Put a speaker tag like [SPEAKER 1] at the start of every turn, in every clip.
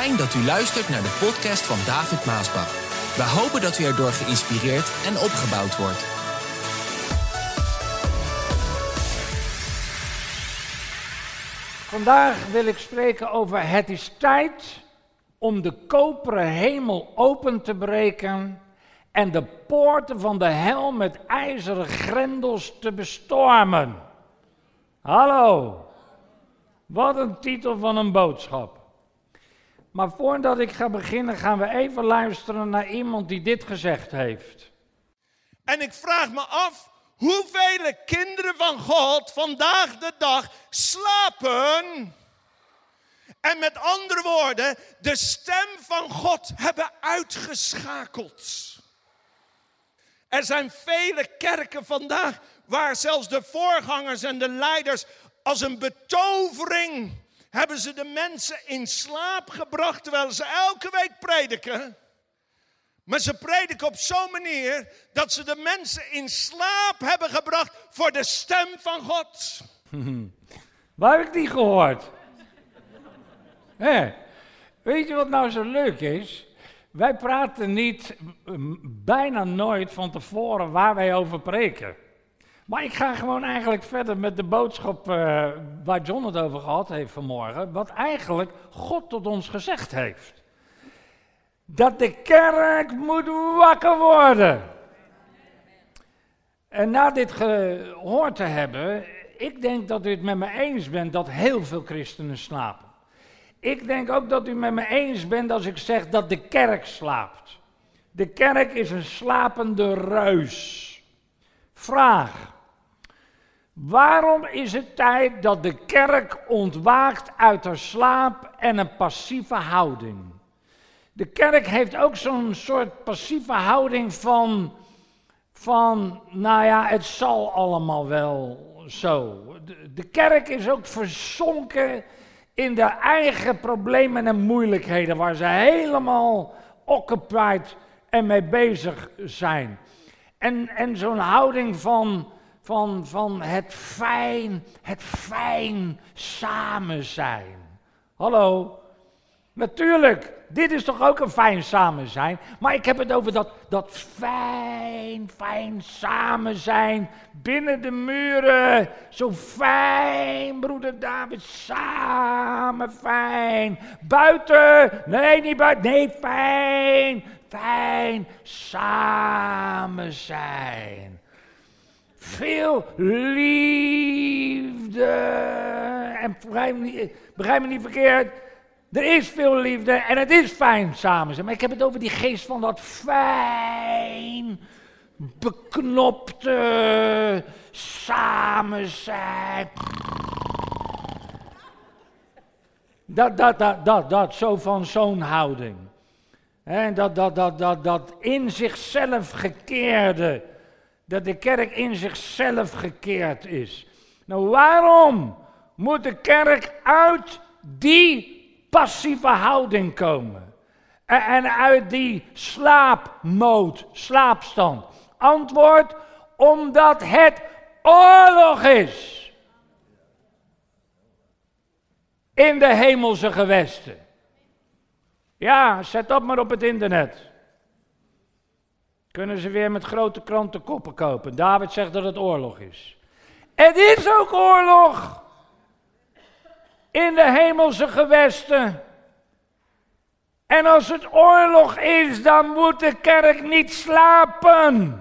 [SPEAKER 1] Fijn dat u luistert naar de podcast van David Maasbach. We hopen dat u erdoor geïnspireerd en opgebouwd wordt.
[SPEAKER 2] Vandaag wil ik spreken over het is tijd om de koperen hemel open te breken en de poorten van de hel met ijzeren grendels te bestormen. Hallo, wat een titel van een boodschap. Maar voordat ik ga beginnen, gaan we even luisteren naar iemand die dit gezegd heeft.
[SPEAKER 3] En ik vraag me af hoeveel kinderen van God vandaag de dag slapen. En met andere woorden, de stem van God hebben uitgeschakeld. Er zijn vele kerken vandaag waar zelfs de voorgangers en de leiders als een betovering hebben ze de mensen in slaap gebracht terwijl ze elke week prediken. Maar ze prediken op zo'n manier dat ze de mensen in slaap hebben gebracht voor de stem van God.
[SPEAKER 2] Waar heb ik die gehoord? Weet je wat nou zo leuk is? Wij praten niet, bijna nooit van tevoren waar wij over preken. Maar ik ga gewoon eigenlijk verder met de boodschap uh, waar John het over gehad heeft vanmorgen. Wat eigenlijk God tot ons gezegd heeft. Dat de kerk moet wakker worden. En na dit gehoord te hebben, ik denk dat u het met me eens bent dat heel veel christenen slapen. Ik denk ook dat u met me eens bent als ik zeg dat de kerk slaapt. De kerk is een slapende ruis. Vraag. Waarom is het tijd dat de kerk ontwaakt uit haar slaap en een passieve houding? De kerk heeft ook zo'n soort passieve houding van, van, nou ja, het zal allemaal wel zo. De, kerk is ook verzonken in de eigen problemen en moeilijkheden waar ze helemaal occupied en mee bezig zijn. En, en zo'n houding van, van, van het fijn, het fijn samen zijn. Hallo? Natuurlijk, dit is toch ook een fijn samen zijn. Maar ik heb het over dat, dat fijn, fijn samen zijn. Binnen de muren. Zo fijn, broeder David. Samen fijn. Buiten. Nee, niet buiten. Nee, fijn. Fijn. Samen zijn. Veel liefde. En begrijp me niet verkeerd. Er is veel liefde en het is fijn samen zijn. Maar ik heb het over die geest van dat fijn, beknopte samen zijn. Dat, dat, dat, dat, dat, zo van zo'n houding. En dat, dat, dat, dat, dat in zichzelf gekeerde. Dat de kerk in zichzelf gekeerd is. Nou, waarom moet de kerk uit die passieve houding komen. En uit die slaapmoot, slaapstand. Antwoord, omdat het oorlog is. In de hemelse gewesten. Ja, zet op maar op het internet. Kunnen ze weer met grote krantenkoppen kopen. David zegt dat het oorlog is. Het is ook oorlog in de hemelse gewesten. En als het oorlog is, dan moet de kerk niet slapen.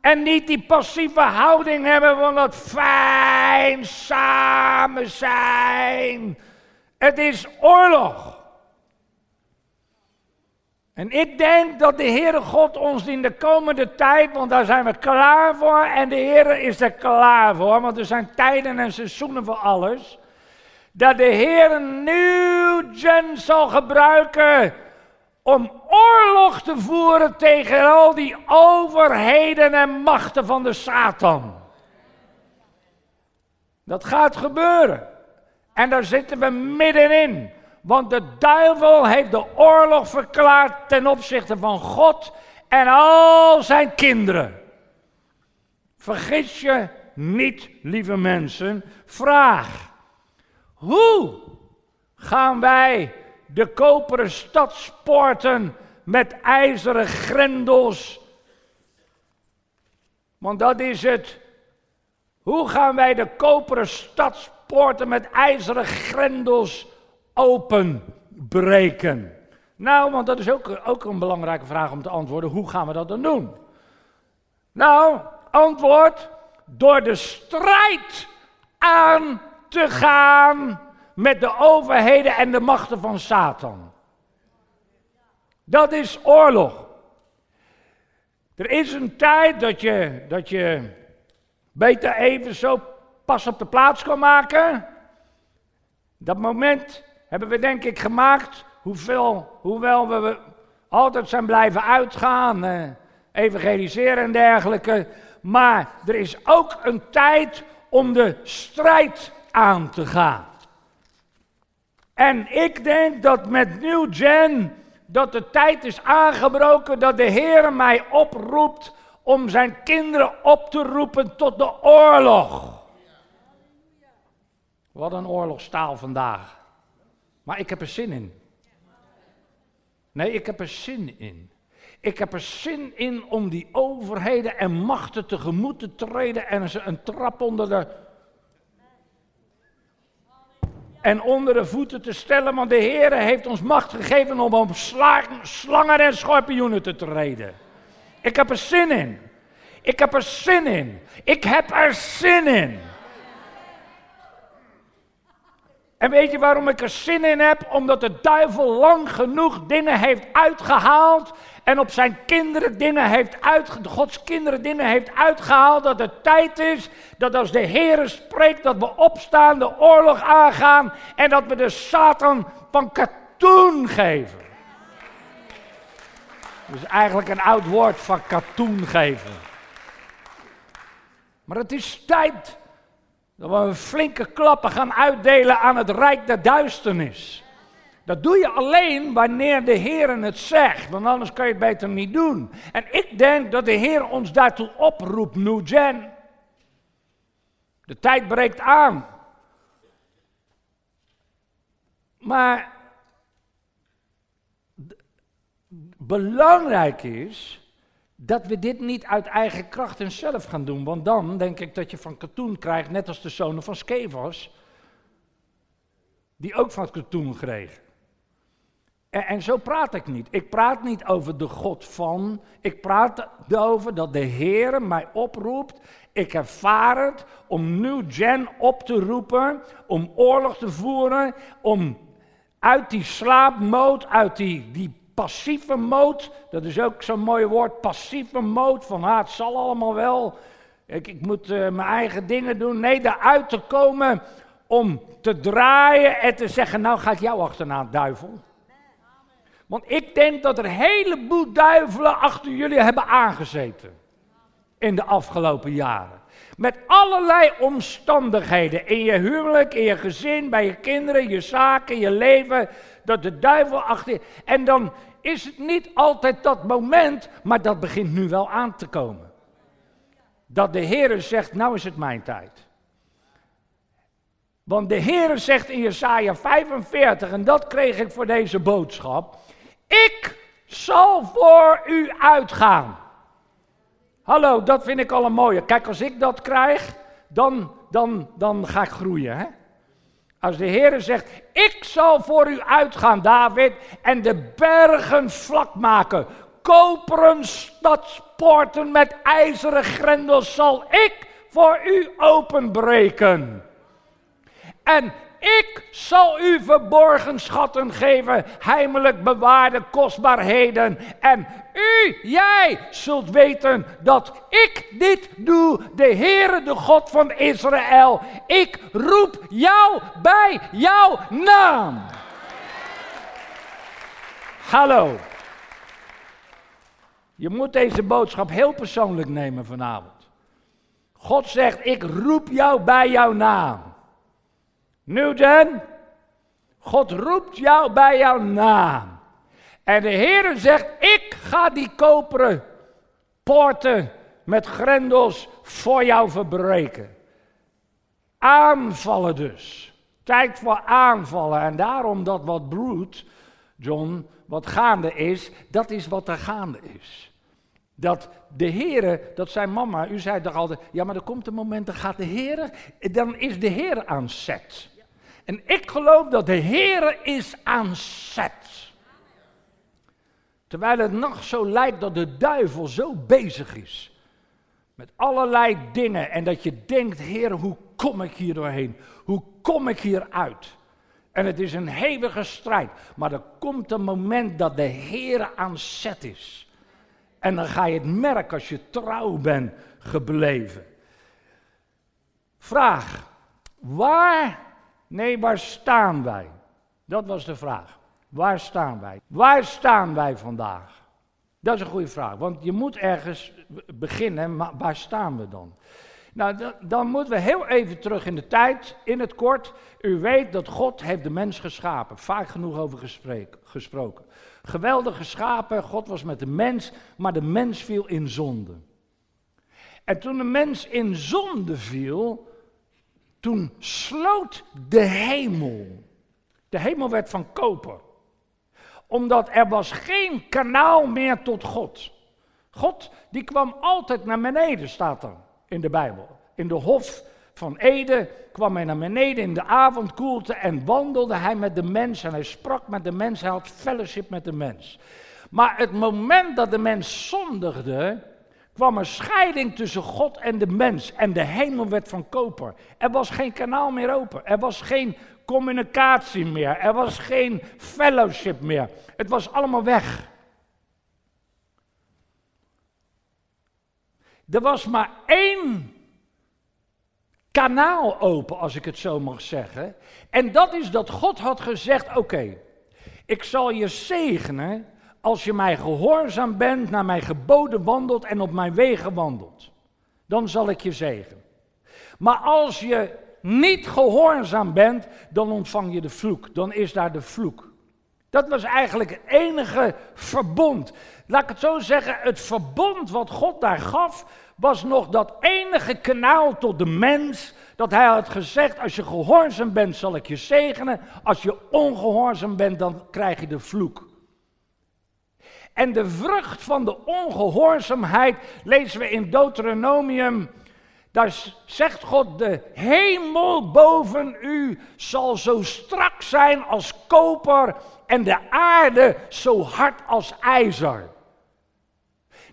[SPEAKER 2] En niet die passieve houding hebben van dat fijn samen zijn. Het is oorlog. En ik denk dat de Heere God ons in de komende tijd, want daar zijn we klaar voor en de Heere is er klaar voor, want er zijn tijden en seizoenen voor alles dat de Heer een nieuw gen zal gebruiken om oorlog te voeren tegen al die overheden en machten van de Satan. Dat gaat gebeuren. En daar zitten we middenin. Want de duivel heeft de oorlog verklaard ten opzichte van God en al zijn kinderen. Vergis je niet, lieve mensen. Vraag. Hoe gaan wij de koperen stadspoorten met ijzeren grendels. Want dat is het. Hoe gaan wij de koperen stadspoorten met ijzeren grendels openbreken? Nou, want dat is ook, ook een belangrijke vraag om te antwoorden. Hoe gaan we dat dan doen? Nou, antwoord: door de strijd aan te gaan met de overheden en de machten van Satan. Dat is oorlog. Er is een tijd dat je, dat je beter even zo pas op de plaats kan maken. Dat moment hebben we denk ik gemaakt, hoeveel, hoewel we altijd zijn blijven uitgaan, eh, evangeliseren en dergelijke. Maar er is ook een tijd om de strijd aan te gaan. En ik denk dat met New Gen dat de tijd is aangebroken dat de Heer mij oproept om zijn kinderen op te roepen tot de oorlog. Wat een oorlogstaal vandaag. Maar ik heb er zin in. Nee, ik heb er zin in. Ik heb er zin in om die overheden en machten tegemoet te treden en ze een trap onder de en onder de voeten te stellen, want de Heer heeft ons macht gegeven om op slangen en schorpioenen te treden. Ik heb er zin in. Ik heb er zin in. Ik heb er zin in. En weet je waarom ik er zin in heb? Omdat de duivel lang genoeg dingen heeft uitgehaald en op zijn kinderen dingen heeft uitgehaald, Gods kinderen dingen heeft uitgehaald, dat het tijd is dat als de Heer spreekt, dat we opstaan, de oorlog aangaan en dat we de Satan van katoen geven. Dat is eigenlijk een oud woord van katoen geven. Maar het is tijd dat we flinke klappen gaan uitdelen aan het rijk der duisternis. Dat doe je alleen wanneer de Heer het zegt, want anders kan je het beter niet doen. En ik denk dat de Heer ons daartoe oproept, New Gen. De tijd breekt aan. Maar belangrijk is dat we dit niet uit eigen kracht en zelf gaan doen. Want dan denk ik dat je van katoen krijgt, net als de zonen van Skevos, die ook van katoen kregen. En, en, zo praat ik niet. Ik praat niet over de God van. Ik praat erover dat de Heer mij oproept. Ik ervaar het om New Gen op te roepen. Om oorlog te voeren. Om uit die slaapmoot, uit die, die passieve moot. Dat is ook zo'n mooi woord. Passieve moot. Van ah, het zal allemaal wel. Ik, ik moet uh, mijn eigen dingen doen. Nee, daaruit te komen om te draaien en te zeggen: Nou ga ik jou achterna, duivel. Want ik denk dat er een heleboel duivelen achter jullie hebben aangezeten. In de afgelopen jaren. Met allerlei omstandigheden. In je huwelijk, in je gezin, bij je kinderen, je zaken, je leven. Dat de duivel achter. En dan is het niet altijd dat moment, maar dat begint nu wel aan te komen. Dat de Heer zegt: Nou is het mijn tijd. Want de Heer zegt in Jesaja 45, en dat kreeg ik voor deze boodschap. Ik zal voor u uitgaan. Hallo, dat vind ik al een mooie. Kijk, als ik dat krijg, dan, dan, dan ga ik groeien. Hè? Als de Heer zegt, ik zal voor u uitgaan, David, en de bergen vlak maken. Koperen stadspoorten met ijzeren grendels zal ik voor u openbreken. En ik zal u verborgen schatten geven, heimelijk bewaarde kostbaarheden. En u, jij, zult weten dat ik dit doe, de Heere, de God van Israël. Ik roep jou bij jouw naam. Hallo. Je moet deze boodschap heel persoonlijk nemen vanavond. God zegt, ik roep jou bij jouw naam. Newton, God roept jou bij jouw naam. En de Heer zegt, ik ga die koperen poorten met grendels voor jou verbreken. Aanvallen dus. Tijd voor aanvallen. En daarom dat wat broed, John, wat gaande is, dat is wat er gaande is. Dat de Heere, dat zei mama, u zei toch altijd, ja maar er komt een moment, dan gaat de Heere, dan is de Heere aan zet. En ik geloof dat de Heere is aan zet. Terwijl het nog zo lijkt dat de duivel zo bezig is. Met allerlei dingen. En dat je denkt, Heer, hoe kom ik hier doorheen? Hoe kom ik hier uit? En het is een hevige strijd. Maar er komt een moment dat de Heer aan zet is. En dan ga je het merken als je trouw bent gebleven. Vraag. Waar, nee, waar staan wij? Dat was de vraag. Waar staan wij? Waar staan wij vandaag? Dat is een goede vraag, want je moet ergens beginnen, maar waar staan we dan? Nou, dan moeten we heel even terug in de tijd, in het kort. U weet dat God heeft de mens geschapen, vaak genoeg over gesproken. Geweldig geschapen, God was met de mens, maar de mens viel in zonde. En toen de mens in zonde viel, toen sloot de hemel. De hemel werd van koper omdat er was geen kanaal meer tot God. God die kwam altijd naar beneden, staat er in de Bijbel. In de hof van Ede kwam hij naar beneden in de avondkoelte en wandelde hij met de mens en hij sprak met de mens, hij had fellowship met de mens. Maar het moment dat de mens zondigde, kwam er scheiding tussen God en de mens en de hemel werd van koper. Er was geen kanaal meer open, er was geen communicatie meer. Er was geen fellowship meer. Het was allemaal weg. Er was maar één kanaal open, als ik het zo mag zeggen. En dat is dat God had gezegd: Oké, ik zal je zegenen als je mij gehoorzaam bent, naar mijn geboden wandelt en op mijn wegen wandelt. Dan zal ik je zegenen. Maar als je niet gehoorzaam bent, dan ontvang je de vloek. Dan is daar de vloek. Dat was eigenlijk het enige verbond. Laat ik het zo zeggen, het verbond wat God daar gaf, was nog dat enige kanaal tot de mens. Dat hij had gezegd, als je gehoorzaam bent zal ik je zegenen. Als je ongehoorzaam bent dan krijg je de vloek. En de vrucht van de ongehoorzaamheid lezen we in Deuteronomium daar zegt God, de hemel boven u zal zo strak zijn als koper en de aarde zo hard als ijzer.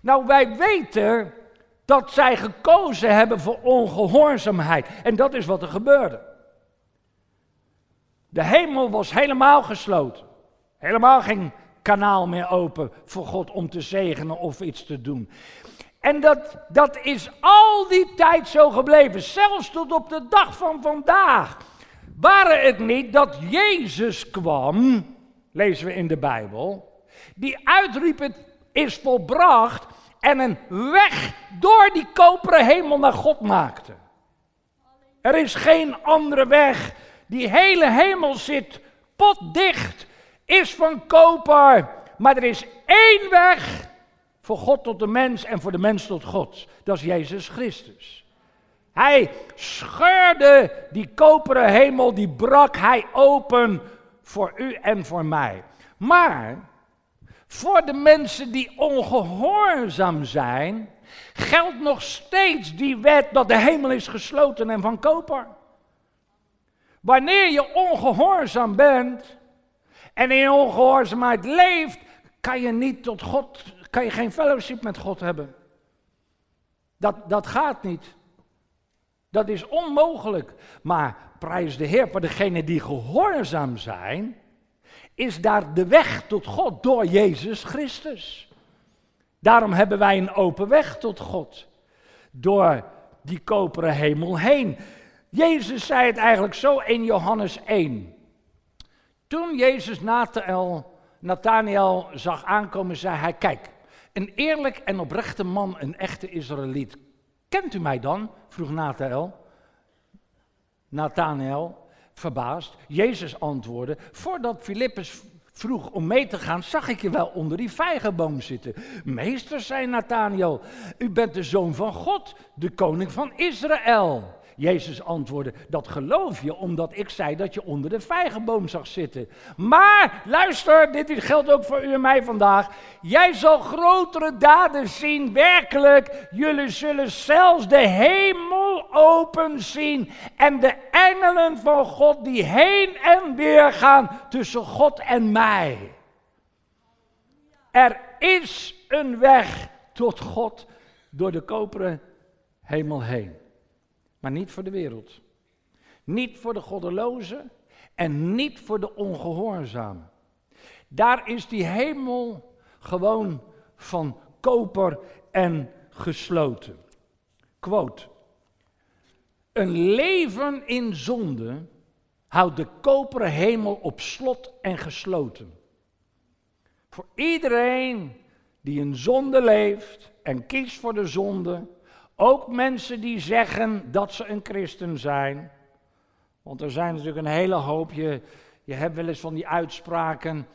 [SPEAKER 2] Nou, wij weten dat zij gekozen hebben voor ongehoorzaamheid. En dat is wat er gebeurde. De hemel was helemaal gesloten. Helemaal geen kanaal meer open voor God om te zegenen of iets te doen. En dat, dat is al die tijd zo gebleven, zelfs tot op de dag van vandaag. Waren het niet dat Jezus kwam, lezen we in de Bijbel, die uitriep het is volbracht en een weg door die koperen hemel naar God maakte. Er is geen andere weg. Die hele hemel zit potdicht, is van koper, maar er is één weg voor God tot de mens en voor de mens tot God. Dat is Jezus Christus. Hij scheurde die koperen hemel, die brak hij open voor u en voor mij. Maar voor de mensen die ongehoorzaam zijn, geldt nog steeds die wet dat de hemel is gesloten en van koper. Wanneer je ongehoorzaam bent en in ongehoorzaamheid leeft, kan je niet tot God kan je geen fellowship met God hebben. Dat, dat gaat niet. Dat is onmogelijk. Maar prijs de Heer, voor degenen die gehoorzaam zijn, is daar de weg tot God door Jezus Christus. Daarom hebben wij een open weg tot God. Door die koperen hemel heen. Jezus zei het eigenlijk zo in Johannes 1. Toen Jezus Nathanael, zag aankomen, zei hij: Kijk, een eerlijk en oprechte man, een echte Israëliet. Kent u mij dan? vroeg Nathanael. Nathanael, verbaasd. Jezus antwoordde, voordat Filippus vroeg om mee te gaan, zag ik je wel onder die vijgenboom zitten. Meester, zei Nathanael, u bent de zoon van God, de koning van Israël. Jezus antwoordde, dat geloof je omdat ik zei dat je onder de vijgenboom zag zitten. Maar, luister, dit geldt ook voor u en mij vandaag. Jij zal grotere daden zien, werkelijk. Jullie zullen zelfs de hemel open zien en de engelen van God die heen en weer gaan tussen God en mij. Er is een weg tot God door de koperen hemel heen. Maar niet voor de wereld. Niet voor de goddelozen en niet voor de ongehoorzamen. Daar is die hemel gewoon van koper en gesloten. Quote. Een leven in zonde houdt de koperen hemel op slot en gesloten. Voor iedereen die in zonde leeft en kiest voor de zonde, ook mensen die zeggen dat ze een christen zijn. Want er zijn natuurlijk een hele hoop, je, je hebt wel eens van die uitspraken,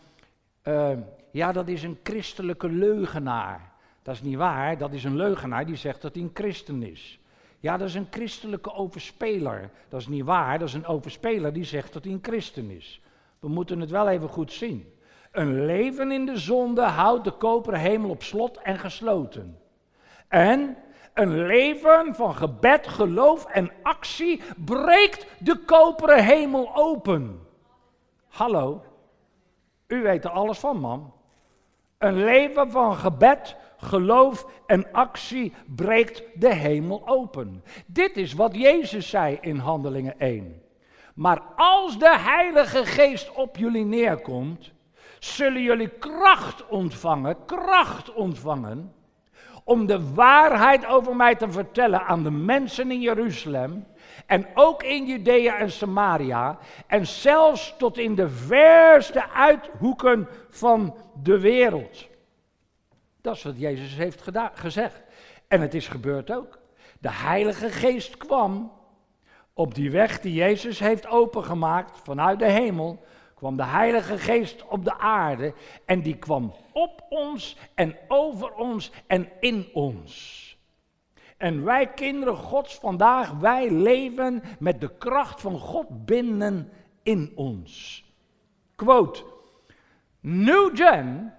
[SPEAKER 2] uh, ja dat is een christelijke leugenaar. Dat is niet waar, dat is een leugenaar die zegt dat hij een christen is. Ja, dat is een christelijke overspeler. Dat is niet waar, dat is een overspeler die zegt dat hij een christen is. We moeten het wel even goed zien. Een leven in de zonde houdt de koperen hemel op slot en gesloten. En een leven van gebed, geloof en actie breekt de koperen hemel open. Hallo, u weet er alles van, man. Een leven van gebed, geloof en actie breekt de hemel open. Dit is wat Jezus zei in Handelingen 1. Maar als de Heilige Geest op jullie neerkomt, zullen jullie kracht ontvangen, kracht ontvangen, om de waarheid over mij te vertellen aan de mensen in Jeruzalem en ook in Judea en Samaria en zelfs tot in de verste uithoeken van de wereld. Dat is wat Jezus heeft gezegd. En het is gebeurd ook. De Heilige Geest kwam op die weg die Jezus heeft opengemaakt vanuit de hemel kwam de Heilige Geest op de aarde en die kwam op ons en over ons en in ons. En wij kinderen Gods vandaag, wij leven met de kracht van God binnen in ons. Quote, New Gen,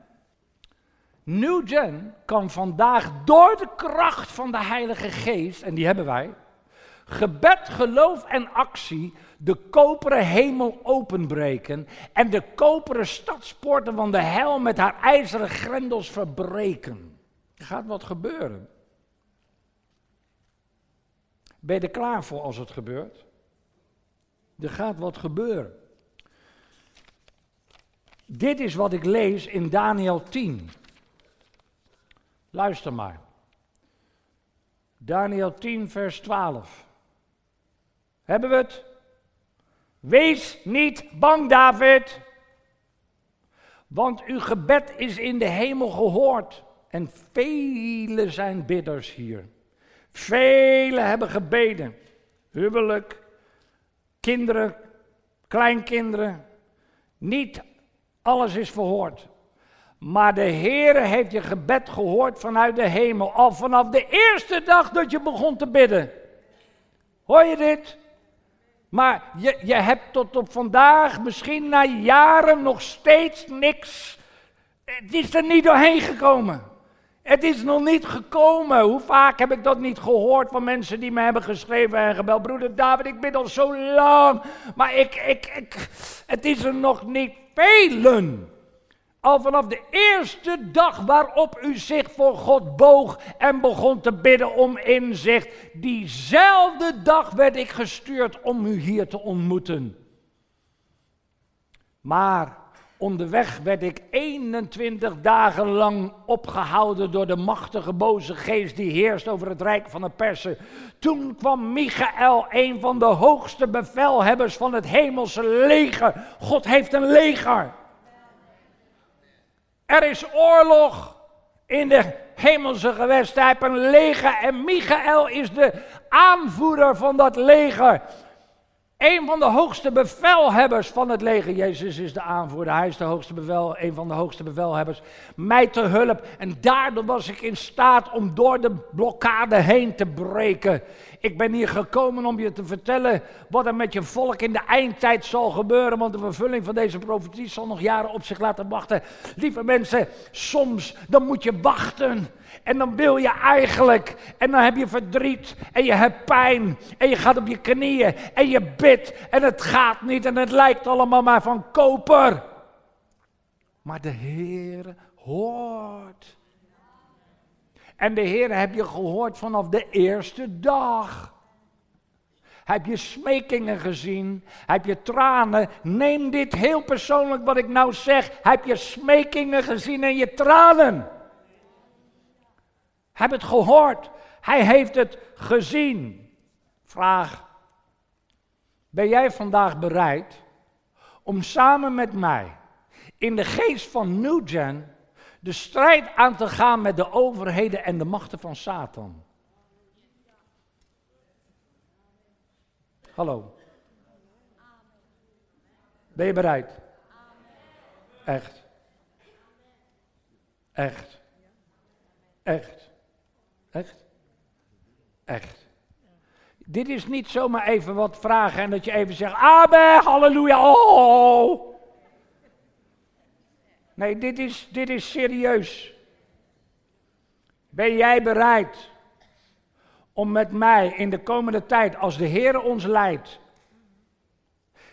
[SPEAKER 2] New Gen kan vandaag door de kracht van de Heilige Geest, en die hebben wij, gebed, geloof en actie de koperen hemel openbreken en de koperen stadspoorten van de hel met haar ijzeren grendels verbreken. Er gaat wat gebeuren. Ben je er klaar voor als het gebeurt? Er gaat wat gebeuren. Dit is wat ik lees in Daniel 10. Luister maar. Daniel 10, vers 12. Hebben we het? Wees niet bang, David. Want uw gebed is in de hemel gehoord. En vele zijn bidders hier. Velen hebben gebeden. Huwelijk, kinderen, kleinkinderen. Niet alles is verhoord. Maar de Heere heeft je gebed gehoord vanuit de hemel. Al vanaf de eerste dag dat je begon te bidden. Hoor je dit? Maar je, je hebt tot op vandaag, misschien na jaren, nog steeds niks. Het is er niet doorheen gekomen. Het is nog niet gekomen. Hoe vaak heb ik dat niet gehoord van mensen die me hebben geschreven en gebeld. Broeder David, ik ben al zo lang. Maar ik, ik, ik, het is er nog niet velen. Al vanaf de eerste dag waarop u zich voor God boog en begon te bidden om inzicht, diezelfde dag werd ik gestuurd om u hier te ontmoeten. Maar onderweg werd ik 21 dagen lang opgehouden door de machtige boze geest die heerst over het rijk van de persen. Toen kwam Michael, een van de hoogste bevelhebbers van het hemelse leger. God heeft een leger. Er is oorlog in de hemelse gewest. Hij heeft een leger en Michael is de aanvoerder van dat leger. Een van de hoogste bevelhebbers van het leger. Jezus is de aanvoerder, hij is de hoogste bevel, een van de hoogste bevelhebbers. Mij te hulp. En daardoor was ik in staat om door de blokkade heen te breken. Ik ben hier gekomen om je te vertellen wat er met je volk in de eindtijd zal gebeuren. Want de vervulling van deze profetie zal nog jaren op zich laten wachten. Lieve mensen, soms dan moet je wachten. En dan wil je eigenlijk, en dan heb je verdriet, en je hebt pijn, en je gaat op je knieën, en je bidt, en het gaat niet, en het lijkt allemaal maar van koper. Maar de Heer hoort. En de Heer heb je gehoord vanaf de eerste dag. Heb je smekingen gezien? Heb je tranen? Neem dit heel persoonlijk wat ik nou zeg. Heb je smekingen gezien en je tranen? Heb het gehoord? Hij heeft het gezien. Vraag. Ben jij vandaag bereid om samen met mij in de geest van New Gen de strijd aan te gaan met de overheden en de machten van Satan. Hallo. Ben je bereid? Echt. Echt. Echt. Echt. Echt. Dit is niet zomaar even wat vragen en dat je even zegt, amen, halleluja, oh. Nee, dit is, dit is serieus. Ben jij bereid om met mij in de komende tijd, als de Heer ons leidt,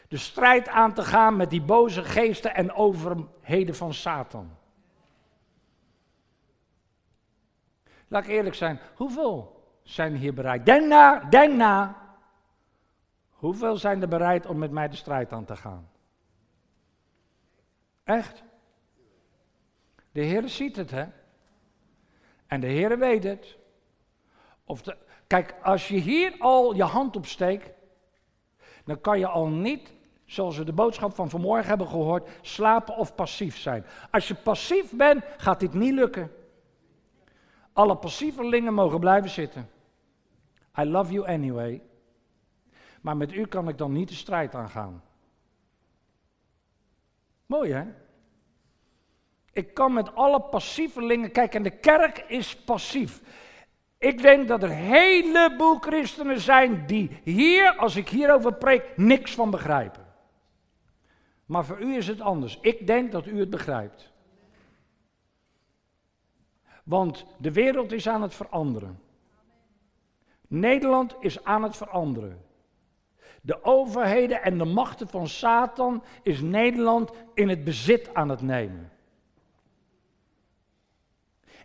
[SPEAKER 2] de strijd aan te gaan met die boze geesten en overheden van Satan? Laat ik eerlijk zijn, hoeveel zijn hier bereid? Denk na, denk na. Hoeveel zijn er bereid om met mij de strijd aan te gaan? Echt? De Heer ziet het, hè? En de Heer weet het. Of de, kijk, als je hier al je hand op steekt, dan kan je al niet, zoals we de boodschap van vanmorgen hebben gehoord, slapen of passief zijn. Als je passief bent, gaat dit niet lukken. Alle passievelingen mogen blijven zitten. I love you anyway. Maar met u kan ik dan niet de strijd aangaan. Mooi hè? Ik kan met alle passievelingen, kijk, en de kerk is passief. Ik denk dat er een heleboel christenen zijn die hier, als ik hierover preek, niks van begrijpen. Maar voor u is het anders. Ik denk dat u het begrijpt. Want de wereld is aan het veranderen. Nederland is aan het veranderen. De overheden en de machten van Satan is Nederland in het bezit aan het nemen.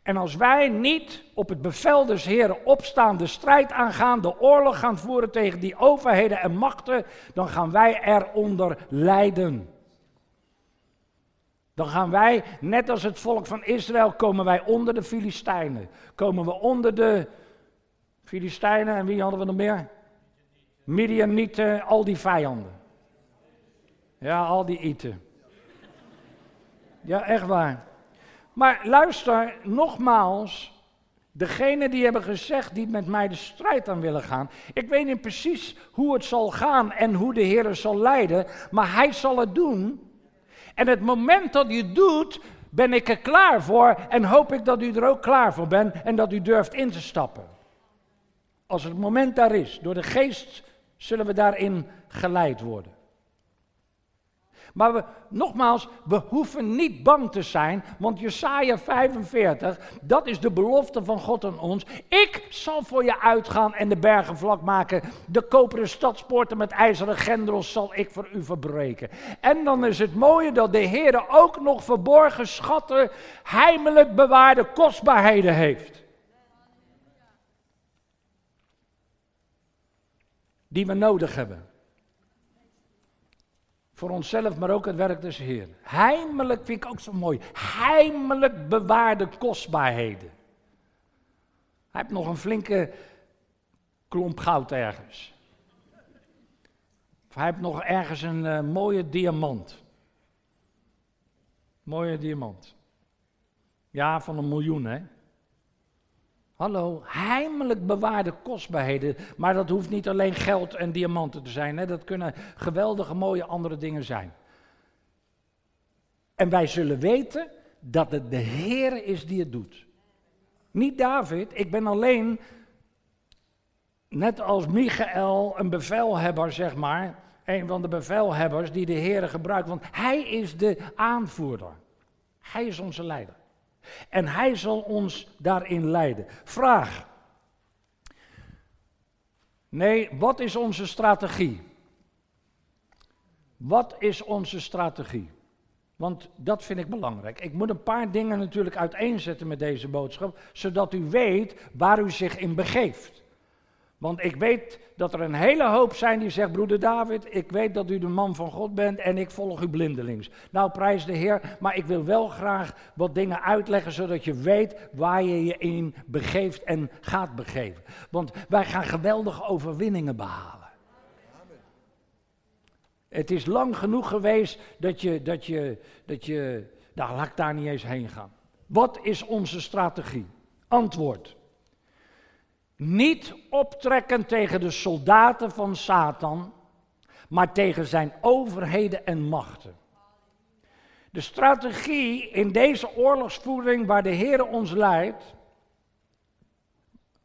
[SPEAKER 2] En als wij niet op het bevel des Heren opstaan, de strijd aangaan, de oorlog gaan voeren tegen die overheden en machten, dan gaan wij eronder lijden. Dan gaan wij, net als het volk van Israël, komen wij onder de Filistijnen. Komen we onder de Filistijnen en wie hadden we nog meer? Midianieten, al die vijanden. Ja, al die iten. Ja, echt waar. Maar luister, nogmaals, degene die hebben gezegd, die met mij de strijd aan willen gaan. Ik weet niet precies hoe het zal gaan en hoe de Heer zal leiden, maar Hij zal het doen. En het moment dat u het doet, ben ik er klaar voor en hoop ik dat u er ook klaar voor bent en dat u durft in te stappen. Als het moment daar is, door de geest zullen we daarin geleid worden. Maar we, nogmaals, we hoeven niet bang te zijn, want Jesaja 45, dat is de belofte van God aan ons. Ik zal voor je uitgaan en de bergen vlak maken. De koperen stadspoorten met ijzeren grendels zal ik voor u verbreken. En dan is het mooie dat de Heer ook nog verborgen schatten, heimelijk bewaarde kostbaarheden heeft. Die we nodig hebben. Voor onszelf, maar ook het werk des Heer. Heimelijk vind ik ook zo mooi. Heimelijk bewaarde kostbaarheden. Hij heeft nog een flinke klomp goud ergens. Of hij heeft nog ergens een uh, mooie diamant. Mooie diamant. Ja, van een miljoen, hè? Hallo, heimelijk bewaarde kostbaarheden. Maar dat hoeft niet alleen geld en diamanten te zijn. Hè? Dat kunnen geweldige, mooie andere dingen zijn. En wij zullen weten dat het de Heer is die het doet. Niet David, ik ben alleen net als Michael, een bevelhebber, zeg maar, een van de bevelhebbers die de Heer gebruikt, want hij is de aanvoerder. Hij is onze leider. En hij zal ons daarin leiden. Vraag. Nee, wat is onze strategie? Wat is onze strategie? Want dat vind ik belangrijk. Ik moet een paar dingen natuurlijk uiteenzetten met deze boodschap, zodat u weet waar u zich in begeeft. Want ik weet dat er een hele hoop zijn die zegt, broeder David, ik weet dat u de man van God bent en ik volg u blindelings. Nou, prijs de Heer, maar ik wil wel graag wat dingen uitleggen, zodat je weet waar je je in begeeft en gaat begeven. Want wij gaan geweldige overwinningen behalen. Het is lang genoeg geweest dat je, dat je, dat je, nou laat ik daar niet eens heen gaan. Wat is onze strategie? Antwoord. Niet optrekken tegen de soldaten van Satan, maar tegen zijn overheden en machten. De strategie in deze oorlogsvoering waar de Heer ons leidt,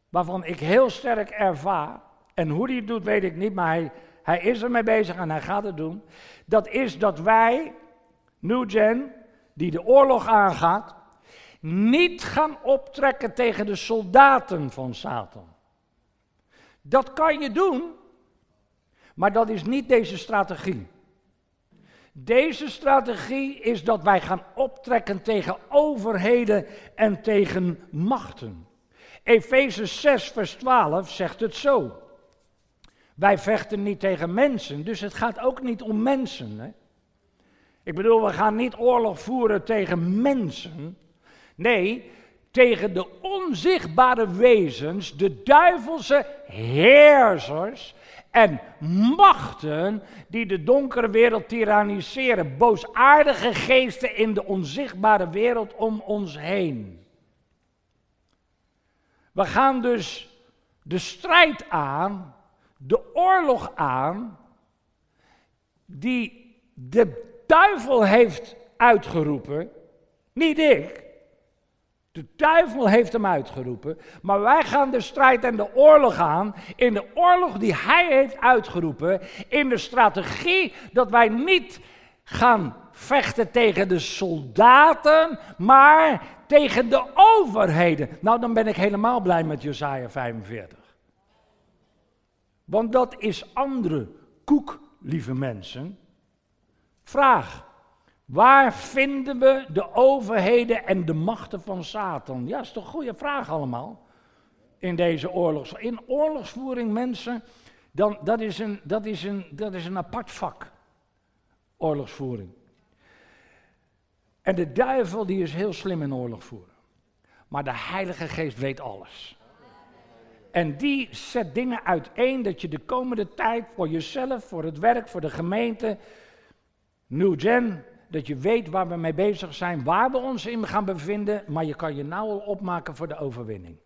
[SPEAKER 2] waarvan ik heel sterk ervaar, en hoe hij het doet weet ik niet, maar hij, hij is ermee bezig en hij gaat het doen, dat is dat wij, New Gen, die de oorlog aangaat, niet gaan optrekken tegen de soldaten van Satan. Dat kan je doen, maar dat is niet deze strategie. Deze strategie is dat wij gaan optrekken tegen overheden en tegen machten. Efeze 6, vers 12 zegt het zo. Wij vechten niet tegen mensen, dus het gaat ook niet om mensen. Hè? Ik bedoel, we gaan niet oorlog voeren tegen mensen. Nee, tegen de onzichtbare wezens, de duivelse heersers en machten die de donkere wereld tyranniseren, boosaardige geesten in de onzichtbare wereld om ons heen. We gaan dus de strijd aan, de oorlog aan, die de duivel heeft uitgeroepen, niet ik. De duivel heeft hem uitgeroepen, maar wij gaan de strijd en de oorlog aan. In de oorlog die hij heeft uitgeroepen. In de strategie dat wij niet gaan vechten tegen de soldaten, maar tegen de overheden. Nou, dan ben ik helemaal blij met Jesaja 45. Want dat is andere koek, lieve mensen. Vraag. Waar vinden we de overheden en de machten van Satan? Ja, dat is toch een goede vraag allemaal. In deze oorlogs. In oorlogsvoering, mensen, dan, dat, is een, dat, is een, dat is een apart vak. Oorlogsvoering. En de duivel die is heel slim in oorlog voeren. Maar de Heilige Geest weet alles. En die zet dingen uiteen dat je de komende tijd voor jezelf, voor het werk, voor de gemeente, New Gen, dat je weet waar we mee bezig zijn, waar we ons in gaan bevinden, maar je kan je nou al opmaken voor de overwinning.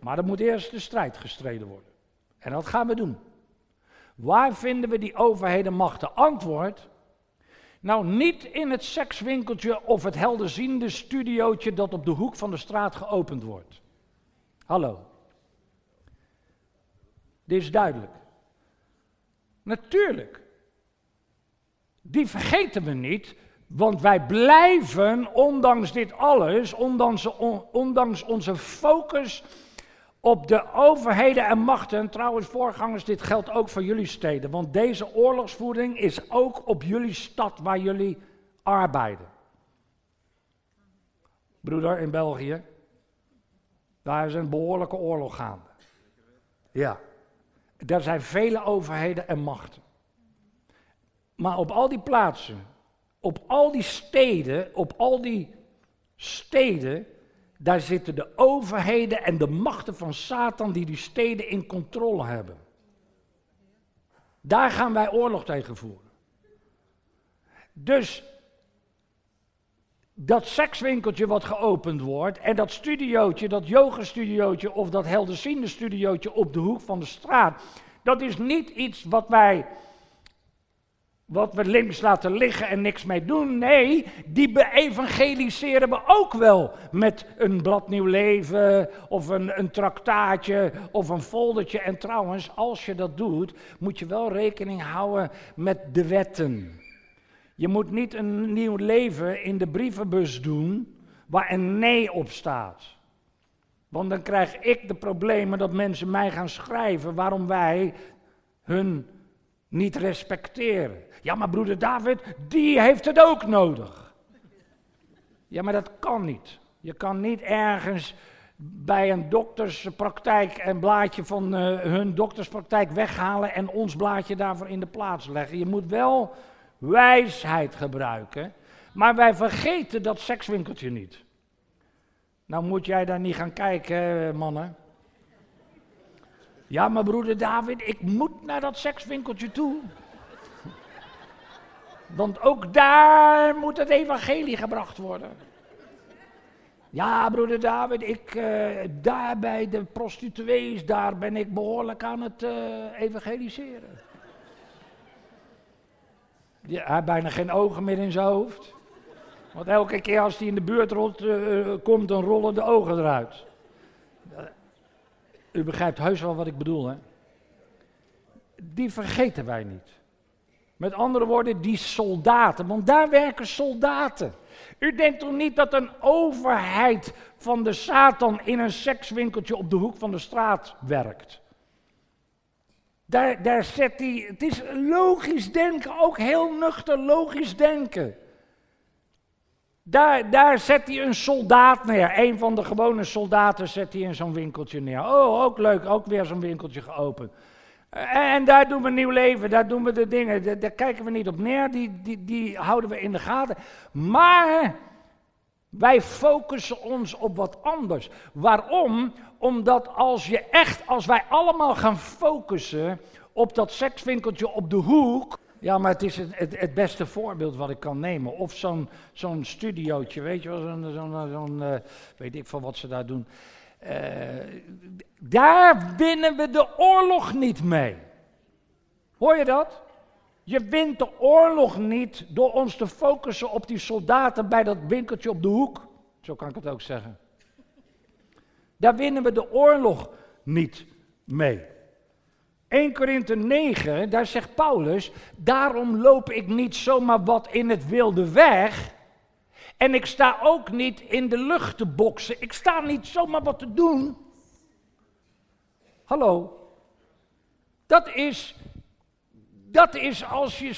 [SPEAKER 2] Maar er moet eerst de strijd gestreden worden. En dat gaan we doen. Waar vinden we die overheden machten? Antwoord. Nou, niet in het sekswinkeltje of het helderziende studiootje dat op de hoek van de straat geopend wordt. Hallo. Dit is duidelijk. Natuurlijk. Die vergeten we niet, want wij blijven, ondanks dit alles, ondanks, ondanks onze focus op de overheden en machten. Trouwens, voorgangers, dit geldt ook voor jullie steden. Want deze oorlogsvoering is ook op jullie stad waar jullie arbeiden. Broeder, in België, daar is een behoorlijke oorlog gaande. Ja, daar zijn vele overheden en machten. Maar op al die plaatsen, op al die steden, op al die steden, daar zitten de overheden en de machten van Satan die die steden in controle hebben. Daar gaan wij oorlog tegen voeren. Dus dat sekswinkeltje wat geopend wordt en dat studiootje, dat yogastudiootje of dat helderziende studiootje op de hoek van de straat, dat is niet iets wat wij wat we links laten liggen en niks mee doen. Nee, die evangeliseren we ook wel met een blad nieuw leven of een, een traktaatje of een foldertje. En trouwens, als je dat doet, moet je wel rekening houden met de wetten. Je moet niet een nieuw leven in de brievenbus doen waar een nee op staat. Want dan krijg ik de problemen dat mensen mij gaan schrijven waarom wij hun niet respecteren. Ja, maar broeder David, die heeft het ook nodig. Ja, maar dat kan niet. Je kan niet ergens bij een dokterspraktijk een blaadje van uh, hun dokterspraktijk weghalen en ons blaadje daarvoor in de plaats leggen. Je moet wel wijsheid gebruiken, maar wij vergeten dat sekswinkeltje niet. Nou moet jij daar niet gaan kijken, mannen. Ja, maar broeder David, ik moet naar dat sekswinkeltje toe. Want ook daar moet het evangelie gebracht worden. Ja, broeder David, ik, uh, daar bij de prostituees, daar ben ik behoorlijk aan het uh, evangeliseren. Ja, hij heeft bijna geen ogen meer in zijn hoofd. Want elke keer als hij in de buurt rolt, uh, komt, dan rollen de ogen eruit. U begrijpt heus wel wat ik bedoel, hè? Die vergeten wij niet. Met andere woorden, die soldaten, want daar werken soldaten. U denkt toch niet dat een overheid van de Satan in een sekswinkeltje op de hoek van de straat werkt? Daar, daar zet hij, het is logisch denken, ook heel nuchter logisch denken. Daar, daar zet hij een soldaat neer. Een van de gewone soldaten zet hij in zo'n winkeltje neer. Oh, ook leuk, ook weer zo'n winkeltje geopend. En daar doen we nieuw leven, daar doen we de dingen, daar, kijken we niet op neer, die, die, die houden we in de gaten. Maar wij focussen ons op wat anders. Waarom? Omdat als je echt, als wij allemaal gaan focussen op dat sekswinkeltje op de hoek. Ja, maar het is het, het, beste voorbeeld wat ik kan nemen. Of zo'n zo'n studiootje, weet je wel, zo'n, zo'n, uh, weet ik van wat ze daar doen. Uh, daar winnen we de oorlog niet mee. Hoor je dat? Je wint de oorlog niet door ons te focussen op die soldaten bij dat winkeltje op de hoek. Zo kan ik het ook zeggen. Daar winnen we de oorlog niet mee. 1 Korinthe 9, daar zegt Paulus, daarom loop ik niet zomaar wat in het wilde weg. En ik sta ook niet in de lucht te boksen. Ik sta niet zomaar wat te doen. Hallo. Dat is, dat is als je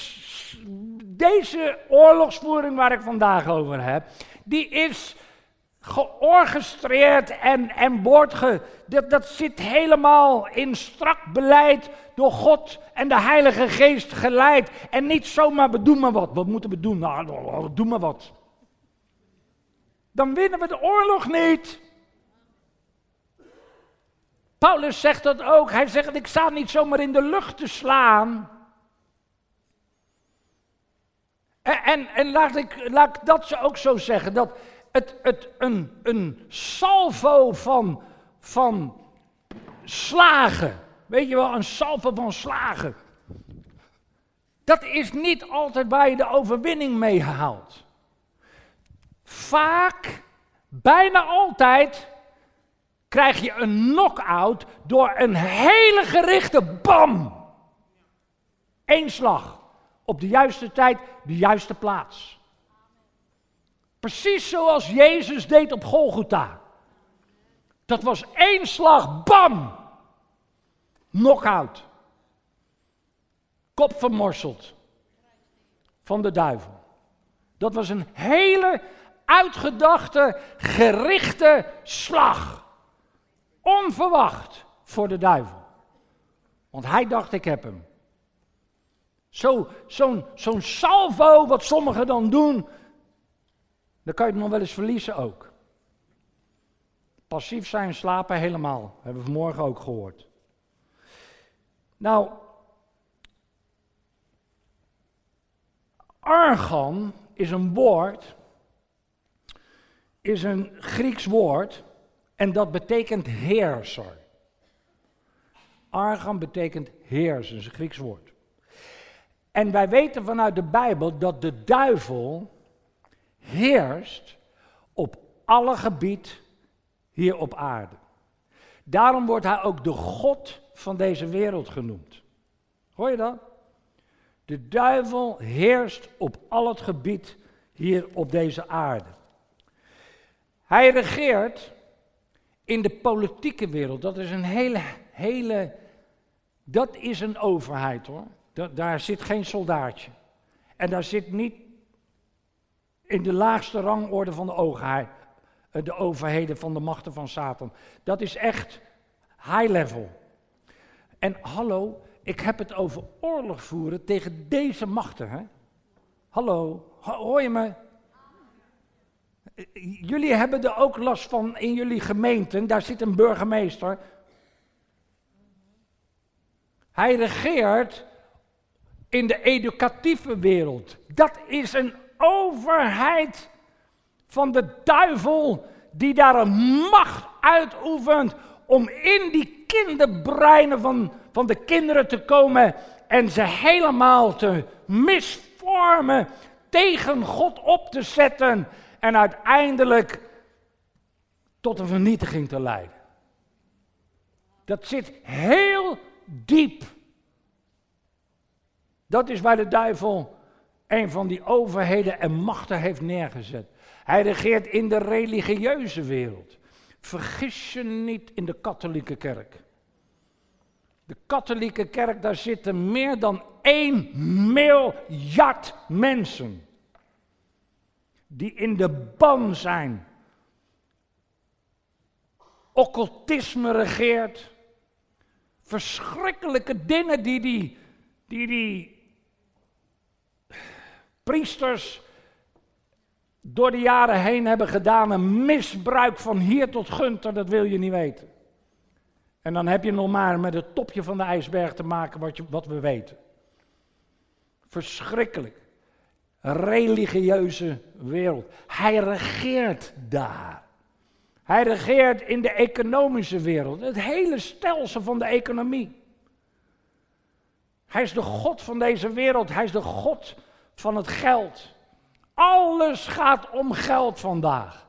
[SPEAKER 2] deze oorlogsvoering waar ik vandaag over heb, die is georchestreerd en, en wordt dat, dat zit helemaal in strak beleid door God en de Heilige Geest geleid. En niet zomaar, we doen maar wat. Wat moeten we doen? Nou, doe maar wat. Dan winnen we de oorlog niet. Paulus zegt dat ook. Hij zegt, ik sta niet zomaar in de lucht te slaan. En, en, en laat, ik, laat ik dat ook zo zeggen, dat het, het, een, een salvo van, van slagen, weet je wel, een salvo van slagen. Dat is niet altijd waar je de overwinning mee haalt. Vaak, bijna altijd, krijg je een knock-out door een hele gerichte bam. Eén slag. Op de juiste tijd, de juiste plaats. Precies zoals Jezus deed op Golgotha. Dat was één slag, bam! Knock-out. Kop vermorseld. Van de duivel. Dat was een hele uitgedachte, gerichte slag. Onverwacht voor de duivel. Want hij dacht, ik heb hem. Zo'n zo zo'n salvo, wat sommigen dan doen, dan kan je het nog wel eens verliezen ook. Passief zijn, slapen helemaal. Hebben we vanmorgen ook gehoord. Nou, argan is een woord, is een Grieks woord en dat betekent heerser. Argan betekent heerser, is een Grieks woord. En wij weten vanuit de Bijbel dat de duivel heerst op alle gebied hier op aarde. Daarom wordt hij ook de God van deze wereld genoemd. Hoor je dat? De duivel heerst op al het gebied hier op deze aarde. Hij regeert in de politieke wereld. Dat is een hele, hele, dat is een overheid hoor. daar zit geen soldaatje. En daar zit niet in de laagste rangorde van de overheid, eh, de overheden van de machten van Satan. Dat is echt high level. En hallo, ik heb het over oorlog voeren tegen deze machten. Hè? Hallo, hoor je me? Jullie hebben er ook last van in jullie gemeenten. Daar zit een burgemeester. Hij regeert in de educatieve wereld. Dat is een overheid van de duivel die daar een macht uitoefent om in die kinderbreinen van, van de kinderen te komen en ze helemaal te misvormen, tegen God op te zetten en uiteindelijk tot een vernietiging te leiden. Dat zit heel diep. Dat is waar de duivel een van die overheden en machten heeft neergezet. Hij regeert in de religieuze wereld. Vergis je niet in de katholieke kerk. De katholieke kerk, daar zitten meer dan 1 miljard mensen. Die in de ban zijn. Occultisme regeert. Verschrikkelijke dingen die die, die, die priesters door de jaren heen hebben gedaan. Een misbruik van hier tot Gunter, dat wil je niet weten. En dan heb je nog maar met het topje van de ijsberg te maken wat, je, wat we weten. Verschrikkelijk. Religieuze wereld. Hij regeert daar. Hij regeert in de economische wereld. Het hele stelsel van de economie. Hij is de God van deze wereld. Hij is de God van het geld. Alles gaat om geld vandaag.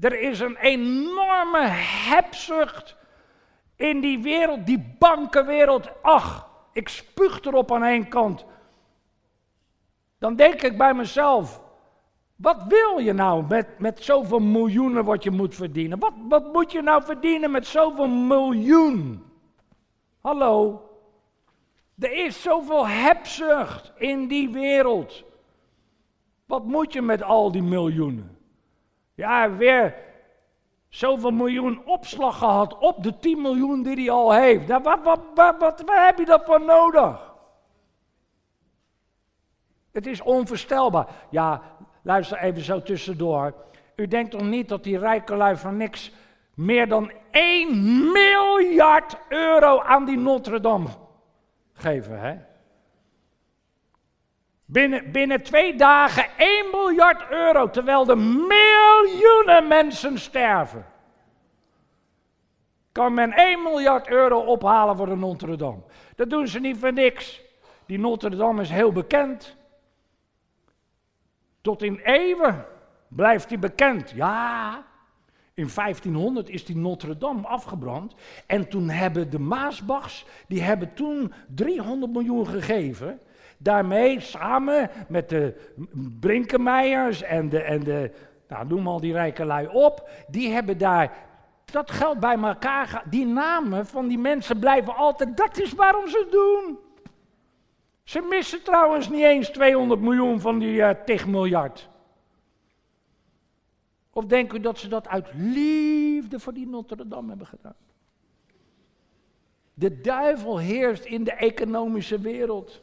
[SPEAKER 2] Er is een enorme hebzucht in die wereld, die bankenwereld. Ach, ik spuug erop aan één kant. Dan denk ik bij mezelf, wat wil je nou met, met zoveel miljoenen wat je moet verdienen? Wat, wat moet je nou verdienen met zoveel miljoen? Hallo? Er is zoveel hebzucht in die wereld. Wat moet je met al die miljoenen? Ja, weer zoveel miljoen opslag gehad op de 10 miljoen die hij al heeft. Nou, wat, wat, wat, wat, waar heb je dat voor nodig? Het is onvoorstelbaar. Ja, luister even zo tussendoor. U denkt toch niet dat die rijke lui van niks meer dan 1 miljard euro aan die Notre Dame geven, hè? Binnen, binnen twee dagen 1 miljard euro, terwijl er miljoenen mensen sterven. Kan men 1 miljard euro ophalen voor de Notre Dame. Dat doen ze niet voor niks. Die Notre Dame is heel bekend. Tot in eeuwen blijft die bekend. Ja, in 1500 is die Notre Dame afgebrand. En toen hebben de Maasbachs, die hebben toen 300 miljoen gegeven daarmee samen met de Brinkemeijers en de, en de nou, noem al die rijke lui op, die hebben daar dat geld bij elkaar Die namen van die mensen blijven altijd, dat is waarom ze het doen. Ze missen trouwens niet eens 200 miljoen van die uh, tig miljard. Of denkt u dat ze dat uit liefde voor die Notre Dame hebben gedaan? De duivel heerst in de economische wereld.